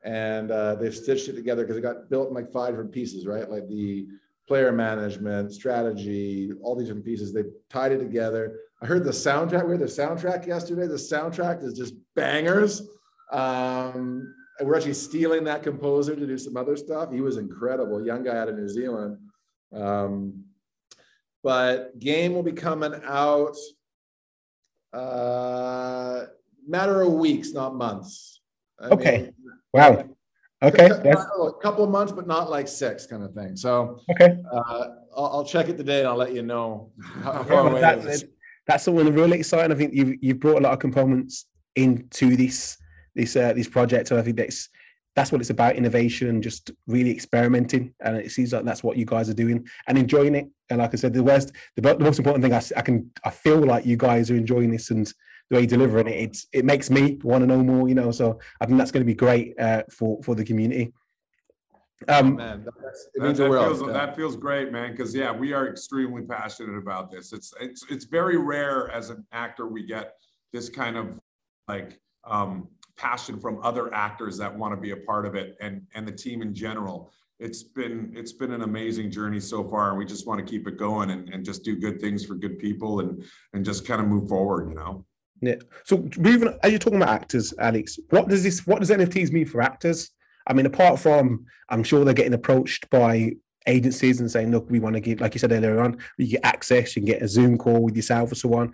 and uh, they've stitched it together because it got built in like five different pieces, right? Like the player management, strategy, all these different pieces. They tied it together. I heard the soundtrack. We heard the soundtrack yesterday. The soundtrack is just bangers. Um, we're actually stealing that composer to do some other stuff. He was incredible, young guy out of New Zealand. Um, but game will be coming out uh, matter of weeks, not months. I okay. Mean, Wow. Okay. A couple of months, but not like six kind of thing. So okay, uh, I'll, I'll, check it today and I'll let you know how far away that, is. That's something really exciting. I think you've you've brought a lot of components into this this uh, this project, and I think that's that's what it's about: innovation, just really experimenting. And it seems like that's what you guys are doing and enjoying it. And like I said, the worst, the, the most important thing I, I can I feel like you guys are enjoying this and the way you're delivering it, it's, it makes me want to know more, you know. So I think that's going to be great uh, for for the community. Um, oh, man, that, that, feels, that feels great, man. Because yeah, we are extremely passionate about this. It's it's it's very rare as an actor we get this kind of like um, passion from other actors that want to be a part of it, and and the team in general. It's been it's been an amazing journey so far, and we just want to keep it going and, and just do good things for good people and and just kind of move forward, you know. Yeah. So moving, as you're talking about actors, Alex, what does this? What does NFTs mean for actors? I mean, apart from, I'm sure they're getting approached by agencies and saying, look, we want to give, like you said earlier on, you get access, you can get a Zoom call with yourself or so on.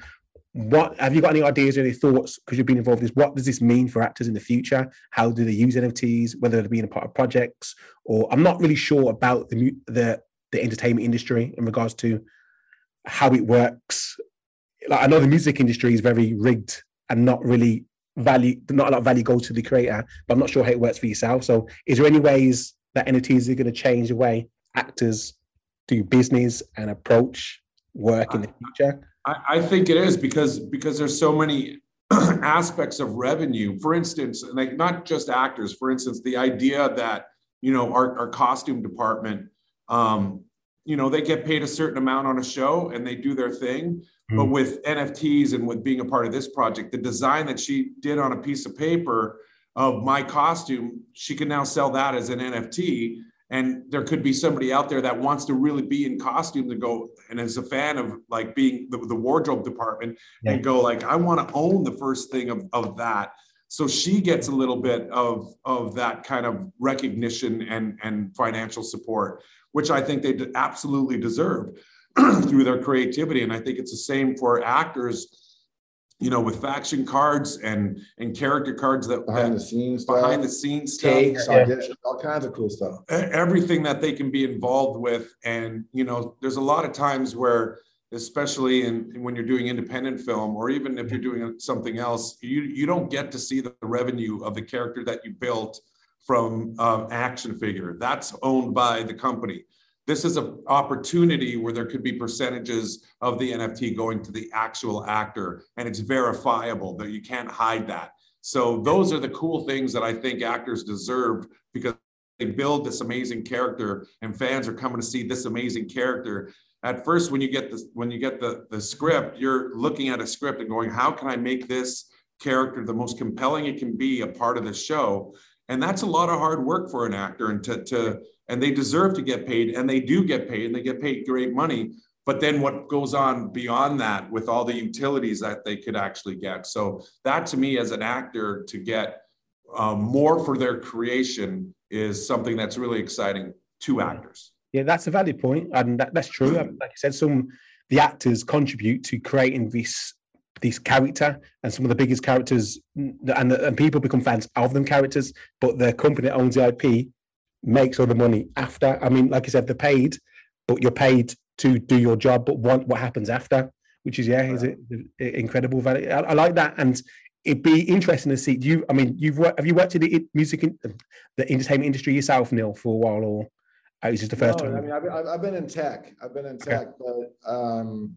what have you got any ideas or any thoughts because you've been involved in this what does this mean for actors in the future how do they use nfts whether they're being a part of projects or i'm not really sure about the the, the entertainment industry in regards to how it works like i know the music industry is very rigged and not really value not a lot of value goes to the creator but i'm not sure how it works for yourself so is there any ways that nfts are going to change the way actors do business and approach work in the future I, I think it is because because there's so many aspects of revenue. For instance, like not just actors. For instance, the idea that you know our, our costume department, um, you know, they get paid a certain amount on a show and they do their thing. Mm. But with NFTs and with being a part of this project, the design that she did on a piece of paper of my costume, she can now sell that as an NFT and there could be somebody out there that wants to really be in costume to go and is a fan of like being the, the wardrobe department yeah. and go like i want to own the first thing of, of that so she gets a little bit of of that kind of recognition and and financial support which i think they absolutely deserve through their creativity and i think it's the same for actors you know, with faction cards and and character cards that behind that, the scenes, behind the scenes takes, stuff, yeah. all kinds of cool stuff. Everything that they can be involved with, and you know, there's a lot of times where, especially in when you're doing independent film, or even if you're doing something else, you you don't get to see the revenue of the character that you built from um, action figure. That's owned by the company this is an opportunity where there could be percentages of the NFT going to the actual actor, and it's verifiable that you can't hide that. So those are the cool things that I think actors deserve because they build this amazing character, and fans are coming to see this amazing character. At first, when you get the when you get the the script, you're looking at a script and going, "How can I make this character the most compelling it can be a part of the show?" And that's a lot of hard work for an actor, and to to and they deserve to get paid and they do get paid and they get paid great money. But then what goes on beyond that with all the utilities that they could actually get? So that to me as an actor to get um, more for their creation is something that's really exciting to actors yeah that's a valid point and that, that's true hmm. like i said some the actors contribute to creating this this character and some of the biggest characters and, and people become fans of them characters but the company that owns the ip makes all the money after. I mean, like I said, they're paid, but you're paid to do your job, but want what happens after, which is yeah, is it incredible value. I, I, like that, and it'd be interesting to see. Do you? I mean, you've worked, have you worked in the music, in, the entertainment industry yourself, Neil, for a while, or is this the first no, time? I mean, I've, I've been in tech. I've been in tech, okay. but um,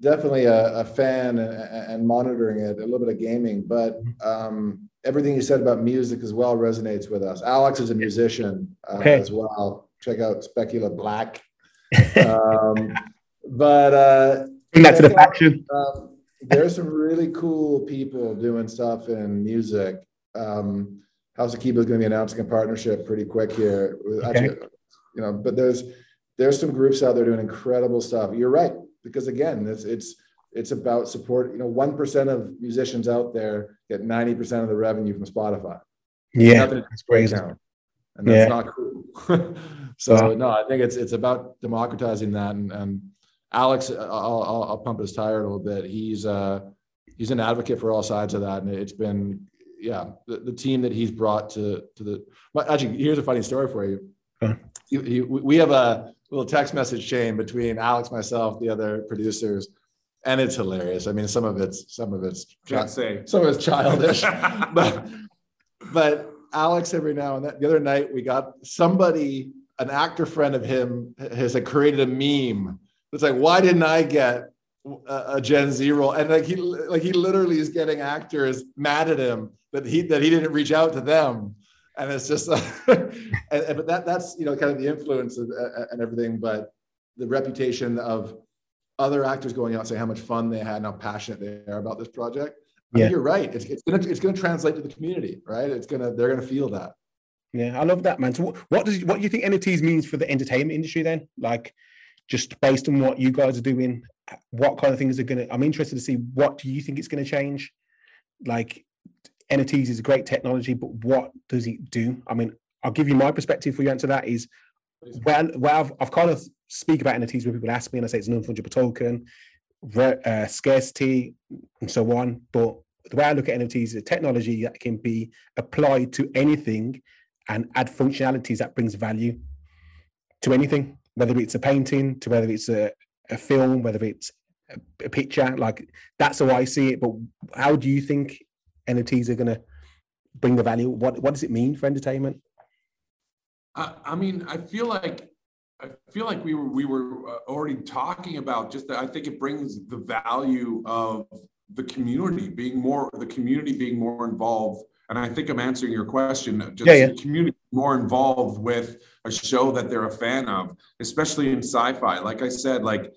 definitely a, a fan and, and, monitoring it. A little bit of gaming, but mm-hmm. um, everything you said about music as well resonates with us. Alex is a musician uh, okay. as well. Check out Specula Black. um, but uh, bring that to the faction. Um, there's some really cool people doing stuff in music. Um, House of Kiba is going to be announcing a partnership pretty quick here. Okay. Actually, you know, but there's there's some groups out there doing incredible stuff. You're right because again, it's it's it's about support. You know, one percent of musicians out there get ninety percent of the revenue from Spotify. Yeah, that's crazy. Account, and that's yeah. not cool. so no, I think it's it's about democratizing that. And, and Alex, I'll, I'll, I'll, pump his tire a little bit. He's uh he's an advocate for all sides of that, and it's been yeah the, the team that he's brought to to the. Actually, here's a funny story for you. Huh. We have a little text message chain between Alex, myself, the other producers and it's hilarious. I mean, some of it's some of it's can't say some of it's childish, but but Alex every now and then. The other night we got somebody, an actor friend of him, has created a meme. It's like, why didn't I get a, a Gen Z role? And like he like he literally is getting actors mad at him that he that he didn't reach out to them. And it's just, uh, and, and, but that that's you know kind of the influence of, uh, and everything, but the reputation of other actors going out saying how much fun they had and how passionate they are about this project. Yeah. you're right. It's, it's gonna it's gonna translate to the community, right? It's gonna they're gonna feel that. Yeah, I love that, man. So, what, what does what do you think NFTs means for the entertainment industry then? Like, just based on what you guys are doing, what kind of things are gonna? I'm interested to see what do you think it's gonna change. Like, NFTs is a great technology, but what does it do? I mean, I'll give you my perspective for you answer that is well, well, I've, I've kind of speak about NFTs when people ask me and I say it's non fungible token. uh, scarcity, and so on. But the way I look at NFTs is a technology that can be applied to anything and add functionalities that brings value to anything, whether it's a painting, to whether it's a, a film, whether it's a, a picture. Like that's how I see it. But how do you think NFTs are going to bring the value? What what does it mean for entertainment? I, I mean, I feel like I feel like we were we were uh, already talking about just that. I think it brings the value of the community being more the community being more involved. And I think I'm answering your question. Just yeah, yeah. the community more involved with a show that they're a fan of, especially in sci-fi. Like I said, like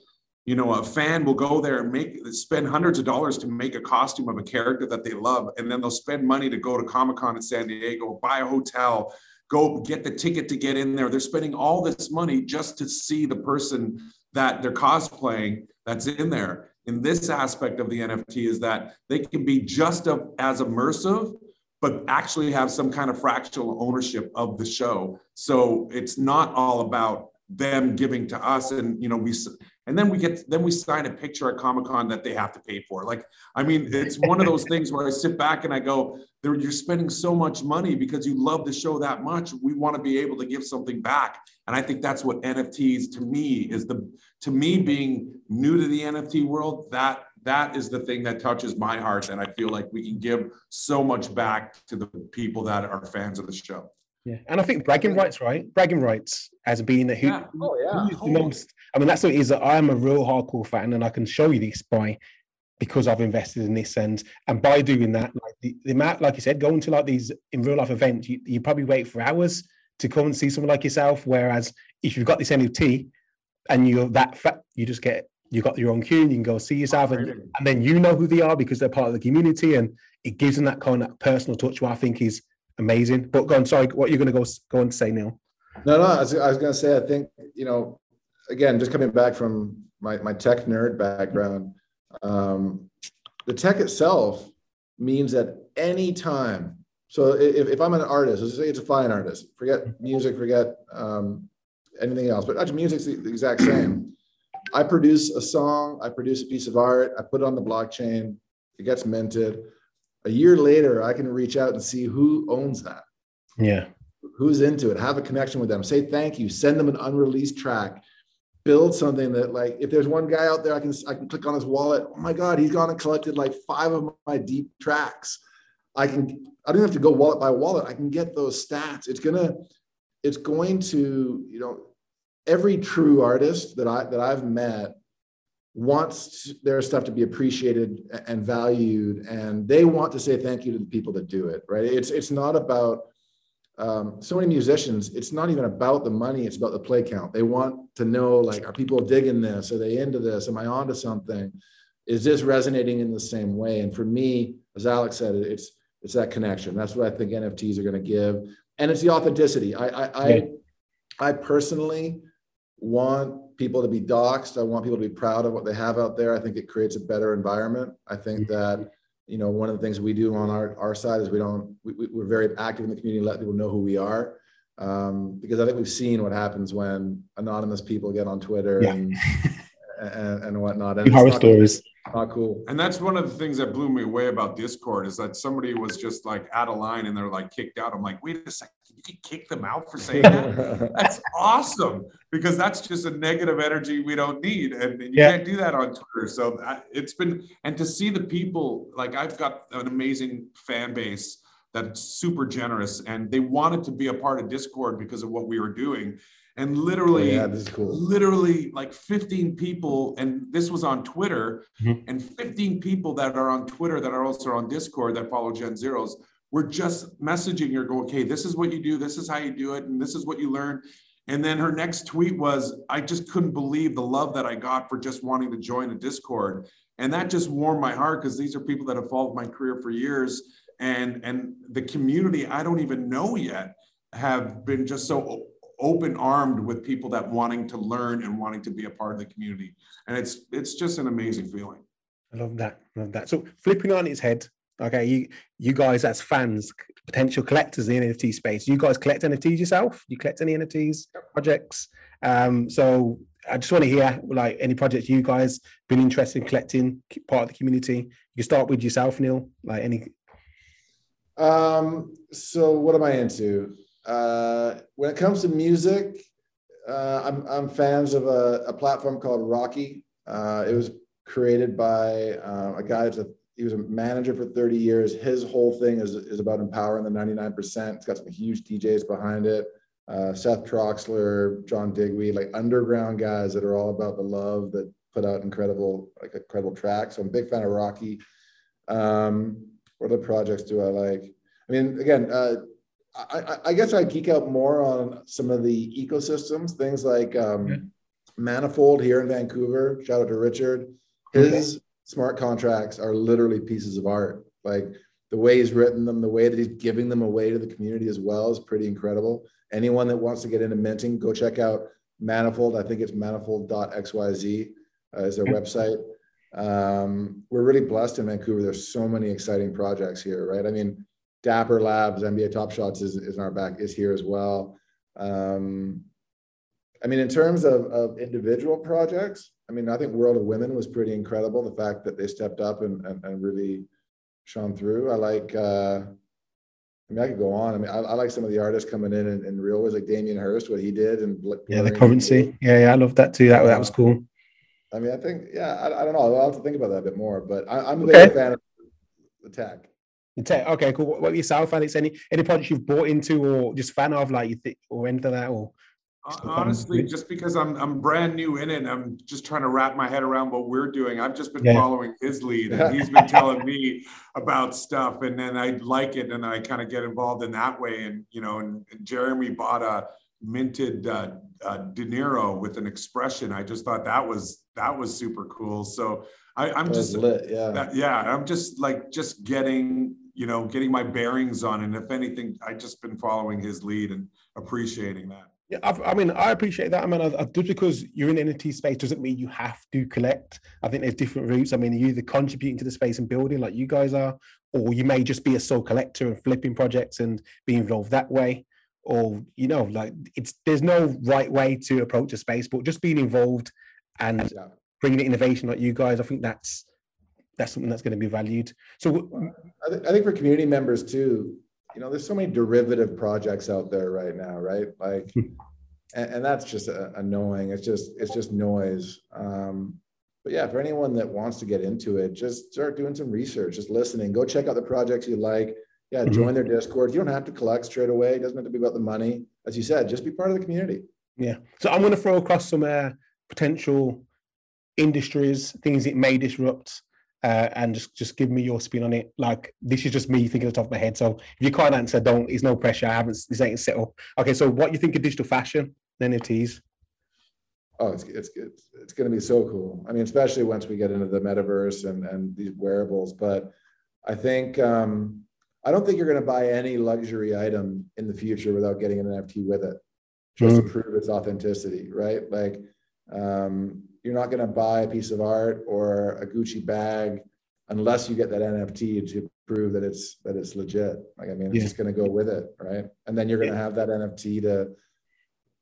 you know, a fan will go there and make spend hundreds of dollars to make a costume of a character that they love, and then they'll spend money to go to Comic Con in San Diego, buy a hotel, go get the ticket to get in there. They're spending all this money just to see the person that they're cosplaying that's in there. In this aspect of the NFT is that they can be just as immersive, but actually have some kind of fractional ownership of the show. So it's not all about them giving to us and you know we and then we get then we sign a picture at comic-con that they have to pay for like i mean it's one of those things where i sit back and i go you're spending so much money because you love the show that much we want to be able to give something back and i think that's what nfts to me is the to me being new to the nft world that that is the thing that touches my heart and i feel like we can give so much back to the people that are fans of the show yeah, and I think bragging rights, right? Bragging rights as being a who, yeah. Oh, yeah. who's the most. I mean, that's what it is. That I am a real hardcore fan, and I can show you this by because I've invested in this, and and by doing that, like the, the amount, like you said, going to like these in real life events, you, you probably wait for hours to come and see someone like yourself. Whereas if you've got this NFT and you're that fat, you just get you got your own queue, and you can go see yourself, and, and then you know who they are because they're part of the community, and it gives them that kind of personal touch. What I think is amazing. But go on, sorry, what you're going to go go and say now? No, no, I was, I was going to say, I think you know, again, just coming back from my my tech nerd background, um, the tech itself means that any time. So if, if I'm an artist, let's say it's a fine artist, forget music, forget um, anything else, but actually music's the, the exact same. I produce a song, I produce a piece of art, I put it on the blockchain, it gets minted a year later, I can reach out and see who owns that. Yeah. Who's into it, have a connection with them, say thank you, send them an unreleased track, build something that like if there's one guy out there, I can I can click on his wallet. Oh my God, he's gone and collected like five of my deep tracks. I can I don't have to go wallet by wallet. I can get those stats. It's gonna, it's going to, you know, every true artist that I that I've met wants their stuff to be appreciated and valued and they want to say thank you to the people that do it right it's it's not about um, so many musicians it's not even about the money it's about the play count. They want to know like are people digging this? Are they into this? Am i onto something? Is this resonating in the same way? And for me as alex said it's it's that connection. That's what i think nfts are going to give. And it's the authenticity. I i i, I personally want people to be doxxed. I want people to be proud of what they have out there. I think it creates a better environment. I think mm-hmm. that you know one of the things we do on our, our side is we don't we, we're very active in the community, let people know who we are. Um, because I think we've seen what happens when anonymous people get on Twitter yeah. and, and, and whatnot. And horror stories. Not cool. And that's one of the things that blew me away about Discord is that somebody was just like out of line and they're like kicked out. I'm like, wait a second, you can kick them out for saying that? that's awesome because that's just a negative energy we don't need. And, you yeah. can't do that on Twitter. So uh, it's been, and to see the people, like I've got an amazing fan base that's super generous and they wanted to be a part of Discord because of what we were doing and literally oh, yeah, this is cool. literally like 15 people and this was on twitter mm-hmm. and 15 people that are on twitter that are also on discord that follow gen zeros were just messaging her go okay this is what you do this is how you do it and this is what you learn and then her next tweet was i just couldn't believe the love that i got for just wanting to join a discord and that just warmed my heart because these are people that have followed my career for years and and the community i don't even know yet have been just so open armed with people that wanting to learn and wanting to be a part of the community. And it's it's just an amazing feeling. I love that. love that. So flipping on its head, okay, you you guys as fans, potential collectors in the NFT space, you guys collect NFTs yourself? You collect any NFTs projects? Um, so I just want to hear like any projects you guys been interested in collecting part of the community. You can start with yourself, Neil. Like any. Um. So what am I into? Uh, when it comes to music, uh, I'm I'm fans of a, a platform called Rocki. Uh, it was created by uh, a guy that's a he was a manager for 30 years. His whole thing is, is about empowering the 99%. It's got some huge DJs behind it. Uh, Seth Troxler, John Digweed, like underground guys that are all about the love that put out incredible, like incredible tracks. So I'm a big fan of Rocki. Um, what other projects do I like? I mean, again, I, I, guess I geek out more on some of the ecosystems, things like um, yeah. Manifold here in Vancouver. Shout out to Richard. His okay. smart contracts are literally pieces of art. Like the way he's written them, the way that he's giving them away to the community as well is pretty incredible. Anyone that wants to get into minting, go check out Manifold. I think it's manifold.xyz uh, is their website. Um, we're really blessed in Vancouver. There's so many exciting projects here, right? I mean, Dapper Labs, NBA Top Shots is, is in our back, is here as well. Um, I mean, in terms of, of individual projects, I mean, I think World of Women was pretty incredible. The fact that they stepped up and, and, and really shone through. I like, uh, I mean, I could go on. I mean, I, I like some of the artists coming in and, and real was like Damien Hirst, what he did, and yeah, the currency. Yeah, yeah, I love that too. That that was cool. I mean, I think, yeah, I, I don't know. I'll have to think about that a bit more, but I, am a okay. big fan of the tech. Okay, cool. What, about yourself, Alex? Any any projects you've bought into or just fan of, like you think, or into that, or honestly, just because I'm I'm brand new in it, and I'm just trying to wrap my head around what we're doing. I've just been yeah. following his lead, and he's been telling me about stuff, and then I like it, and I kind of get involved in that way. And you know, and, and Jeremy bought a minted uh, uh, De Niro with an expression. I just thought that was that was super cool. So I, am just lit, yeah, that, yeah. I'm just like just getting you know, getting my bearings on. And if anything, I've just been following his lead and appreciating that. Yeah, I've, i mean, I appreciate that. I mean, I, I, just because you're in the NFT space doesn't mean you have to collect. I think there's different routes. I mean, you're either contributing to the space and building like you guys are, or you may just be a sole collector and flipping projects and be involved that way. Or, you know, like it's there's no right way to approach a space, but just being involved and yeah. bringing innovation like you guys, I think that's that's something that's going to be valued. So I, th- I think for community members too, you know, there's so many derivative projects out there right now, right? Like, hmm. and, and, that's just annoying. It's just it's just noise. Um, but yeah, for anyone that wants to get into it, just start doing some research, just listening. Go check out the projects you like. Yeah, mm-hmm. join their Discord. You don't have to collect straight away. It doesn't have to be about the money. As you said, just be part of the community. Yeah. So I'm going to throw across some uh, potential industries, things it may disrupt uh, and just just give me your spin on it. Like this is just me thinking off the top of my head. So if you can't answer, don't. It's no pressure. I haven't. This ain't set up. Okay. So what you think of digital fashion, NFTs? Oh, it's it's it's, it's going to be so cool. I mean, especially once we get into the metaverse and and these wearables. But I think um, I don't think you're going to buy any luxury item in the future without getting an NFT with it, just mm. to prove its authenticity, right? Like um, you're not going to buy a piece of art or a Gucci bag unless you get that NFT to prove that it's that it's legit. Like I mean, it's yeah. just going to go with it, right? And then you're going to have that NFT to,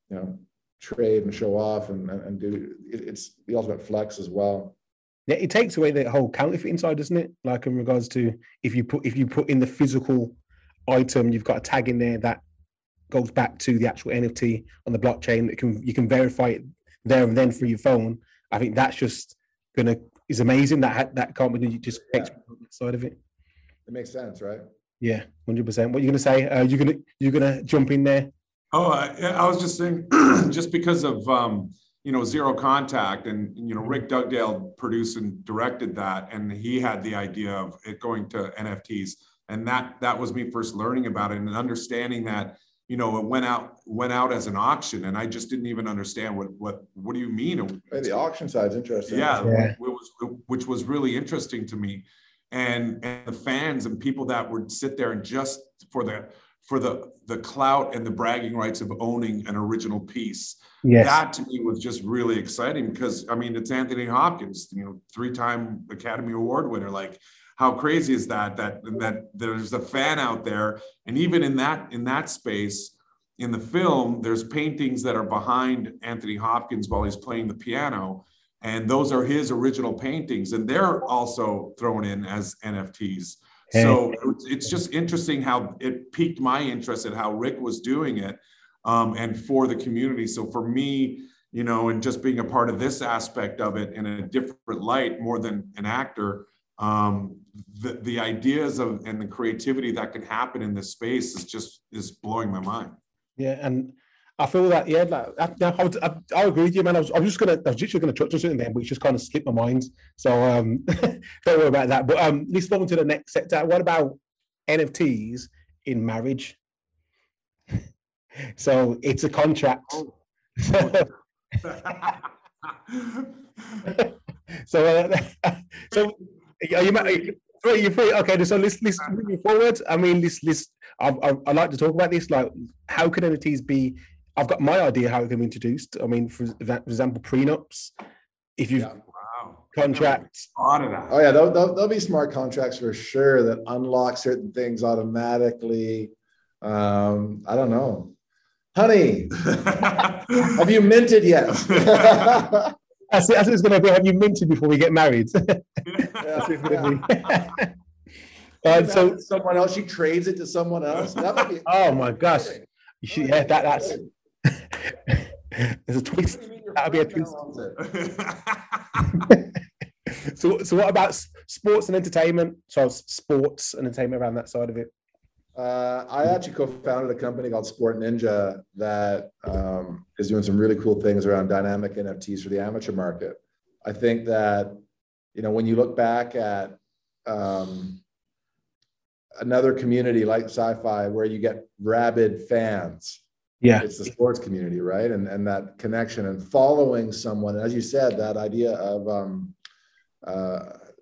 you know, trade and show off and and do. It's the ultimate flex as well. Yeah, it takes away the whole counterfeiting side, doesn't it? Like in regards to if you put if you put in the physical item, you've got a tag in there that goes back to the actual NFT on the blockchain. That can you can verify it there and then through your phone I think that's just gonna is amazing. That that company just takes yeah. side of it. It makes sense, right? Yeah, hundred percent. What are you gonna say? Uh, you gonna you gonna jump in there? Oh, I, I was just saying, just because of um, you know zero contact, and you know Rick Dugdale produced and directed that, and he had the idea of it going to NFTs, and that that was me first learning about it and understanding that you know, it went out went out as an auction, and I just didn't even understand what what what do you mean? Hey, the auction side is interesting. Yeah, yeah. It was, which was really interesting to me, and and the fans and people that would sit there and just for the for the the clout and the bragging rights of owning an original piece. Yes. That to me was just really exciting because I mean it's Anthony Hopkins, you know, three-time Academy Award winner. Like how crazy is that that that there's a fan out there and even in that in that space in the film, there's paintings that are behind Anthony Hopkins while he's playing the piano. And those are his original paintings, and they're also thrown in as NFTs. So it's just interesting how it piqued my interest in how Rick was doing it um, and for the community. So for me, you know, and just being a part of this aspect of it in a different light, more than an actor, um, the, the ideas of and the creativity that can happen in this space is just is blowing my mind. Yeah, and I feel that yeah, like I, I, I, I agree with you, man. I was, I was just gonna, I was literally gonna touch on something there, but it just kind of slipped my mind. So um, don't worry about that. But um, let's move on to the next sector. What about NFTs in marriage? so it's a contract. Oh. so, uh, so are you, are you, are you free? Okay, so let's let's move forward. I mean, let's let's. I, I, I like to talk about this. Like, how can NFTs be I've got my idea how it can be introduced. I mean, for, for example, prenups. If you yeah. wow. contracts. Oh yeah, there'll, there'll, there'll, be smart contracts for sure that unlock certain things automatically. Um, I don't know, honey. have you minted yet? that's, that's it's going to be. Have you minted before we get married? yeah. Uh, so someone else, she trades it to someone else. That might be. Oh my gosh! Should, yeah, that that's There's a twist. That'll be a twist. so, so what about sports and entertainment? So, sports and entertainment around that side of it. Uh, I actually co-founded a company called Sport Ninja that um, is doing some really cool things around dynamic NFTs for the amateur market. I think that you know when you look back at um, another community like sci-fi where you get rabid fans yeah. it's the sports community right? And and that connection and following someone as you said that idea of um uh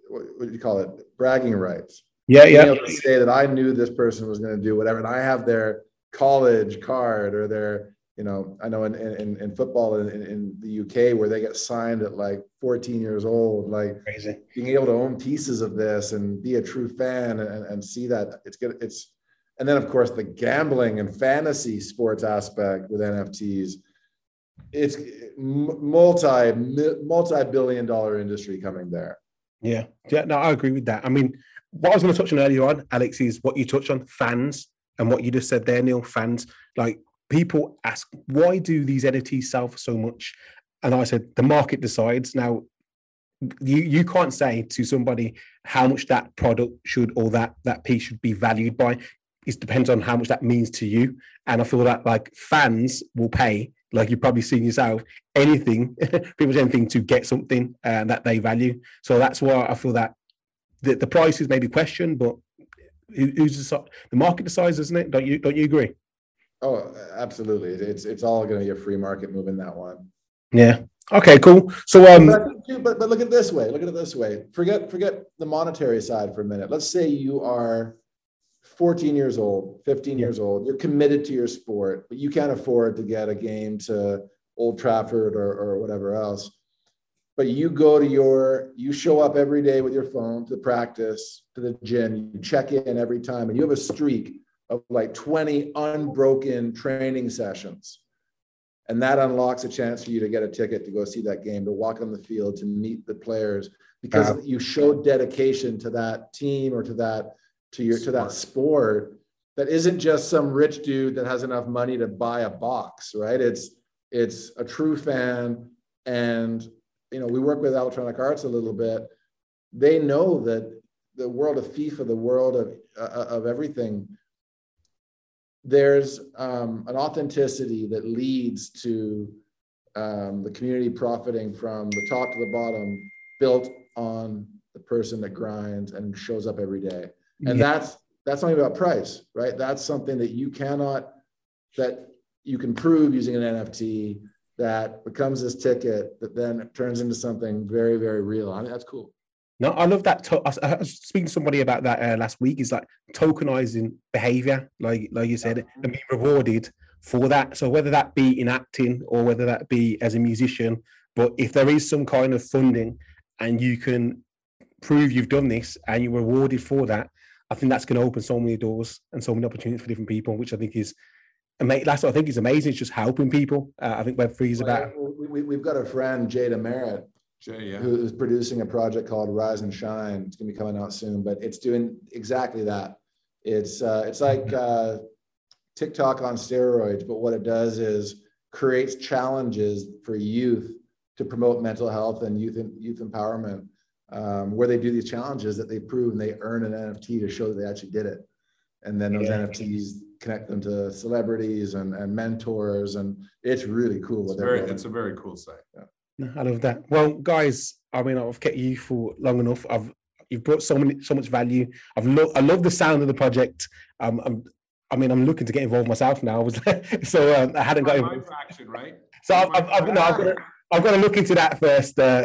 what, what do you call it? Bragging rights yeah Being yeah able to say that i knew this person was going to do whatever and i have their college card or their you know i know in in, in football in, in the uk where they get signed at like 14 years old like Crazy. being able to own pieces of this and be a true fan and, and see that it's good it's and then, of course, the gambling and fantasy sports aspect with NFTs. It's multi multi billion dollar industry coming there. Yeah, yeah, no, I agree with that. I mean, what I was going to touch on earlier on, Alex, is what you touched on fans and what you just said there, Neil. Fans, like people ask, why do these NFTs sell for so much? And I said, the market decides. Now, you you can't say to somebody how much that product should or that that piece should be valued by it depends on how much that means to you. And I feel that like fans will pay, like you've probably seen yourself, anything, pretty much anything to get something uh, that they value. So that's why I feel that the, the price is maybe questioned, but who's the, the market decides, isn't it? Don't you don't you agree? Oh, absolutely. It's it's all going to be a free market move in that one. Yeah. Okay. Cool. So um. But, but but look at this way. Look at it this way. Forget forget the monetary side for a minute. Let's say you are 14 years old, 15 years old, you're committed to your sport, but you can't afford to get a game to Old Trafford or, or whatever else. But you go to your, you show up every day with your phone to the practice, to the gym, you check in every time, and you have a streak of like 20 unbroken training sessions. And that unlocks a chance for you to get a ticket to go see that game, to walk on the field, to meet the players, because wow. you showed dedication to that team or to that to your to that sport that isn't just some rich dude that has enough money to buy a box, right? It's it's a true fan, and you know we work with Electronic Arts a little bit. They know that the world of FIFA, the world of uh, of everything, there's um, an authenticity that leads to um, the community profiting from the top to the bottom, built on the person that grinds and shows up every day and yeah. that's that's not even about price right that's something that you cannot that you can prove using an nft that becomes this ticket that then turns into something very very real i mean that's cool no, I love that. To- I was speaking to somebody about that uh, last week. Is like tokenizing behavior, like like you said, and being rewarded for that. So whether that be in acting or whether that be as a musician, but if there is some kind of funding and you can prove you've done this and you're rewarded for that, I think that's going to open so many doors and so many opportunities for different people, which I think is ama- that's what I think is amazing. It's just helping people. Uh, I think Web three is about. We, we, we've got a friend, Jada Merritt, Jay, yeah. who is producing a project called Rise and Shine. It's gonna be coming out soon, but it's doing exactly that. It's uh, it's like uh, TikTok on steroids, but what it does is creates challenges for youth to promote mental health and youth youth empowerment. Um, where they do these challenges that they prove and they earn an NFT to show that they actually did it, and then those Yeah. NFTs connect them to celebrities and, and mentors, and it's really cool. It's very, it's a very cool site. No, I love that. Well, guys, I mean, I've kept you for long enough. I've you've brought so many so much value. I've lo- I love the sound of the project. Um, I'm, I mean, I'm looking to get involved myself now. So um, I hadn't got My involved. faction, right? So I've, I've, I've, no, I've, got to, I've got to look into that first. Uh,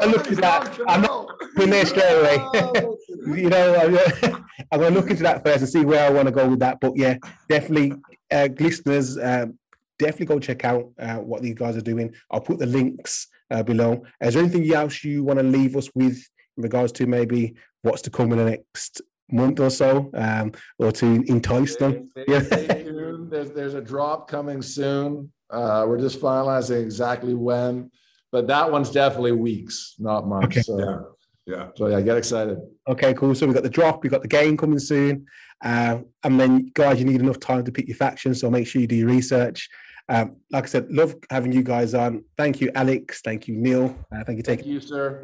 I looked at that. I'm not in there straight away. You know, I'm, I'm going to look into that first and see where I want to go with that. But yeah, definitely, uh, listeners, um, definitely go check out uh, what these guys are doing. I'll put the links uh, below. Is there anything else you want to leave us with in regards to maybe what's to come in the next month or so, um, or to entice them? Stay- Yeah. stay tuned. There's, there's a drop coming soon. Uh, we're just finalizing exactly when, but that one's definitely weeks, not months. Okay. So, Yeah. Yeah. so yeah, get excited. Okay, cool. So we've got the drop, we've got the game coming soon. Uh, and then, guys, you need enough time to pick your faction. So make sure you do your research. Um, like I said, love having you guys on. Thank you, Alex. Thank you, Neil. Uh, thank you, Thank taking. you, sir.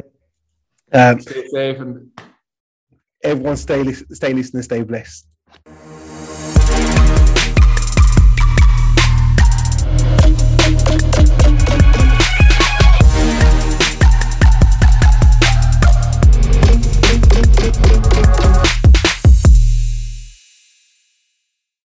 Um, Stay safe and everyone, stay, lis- stay listening, stay blessed.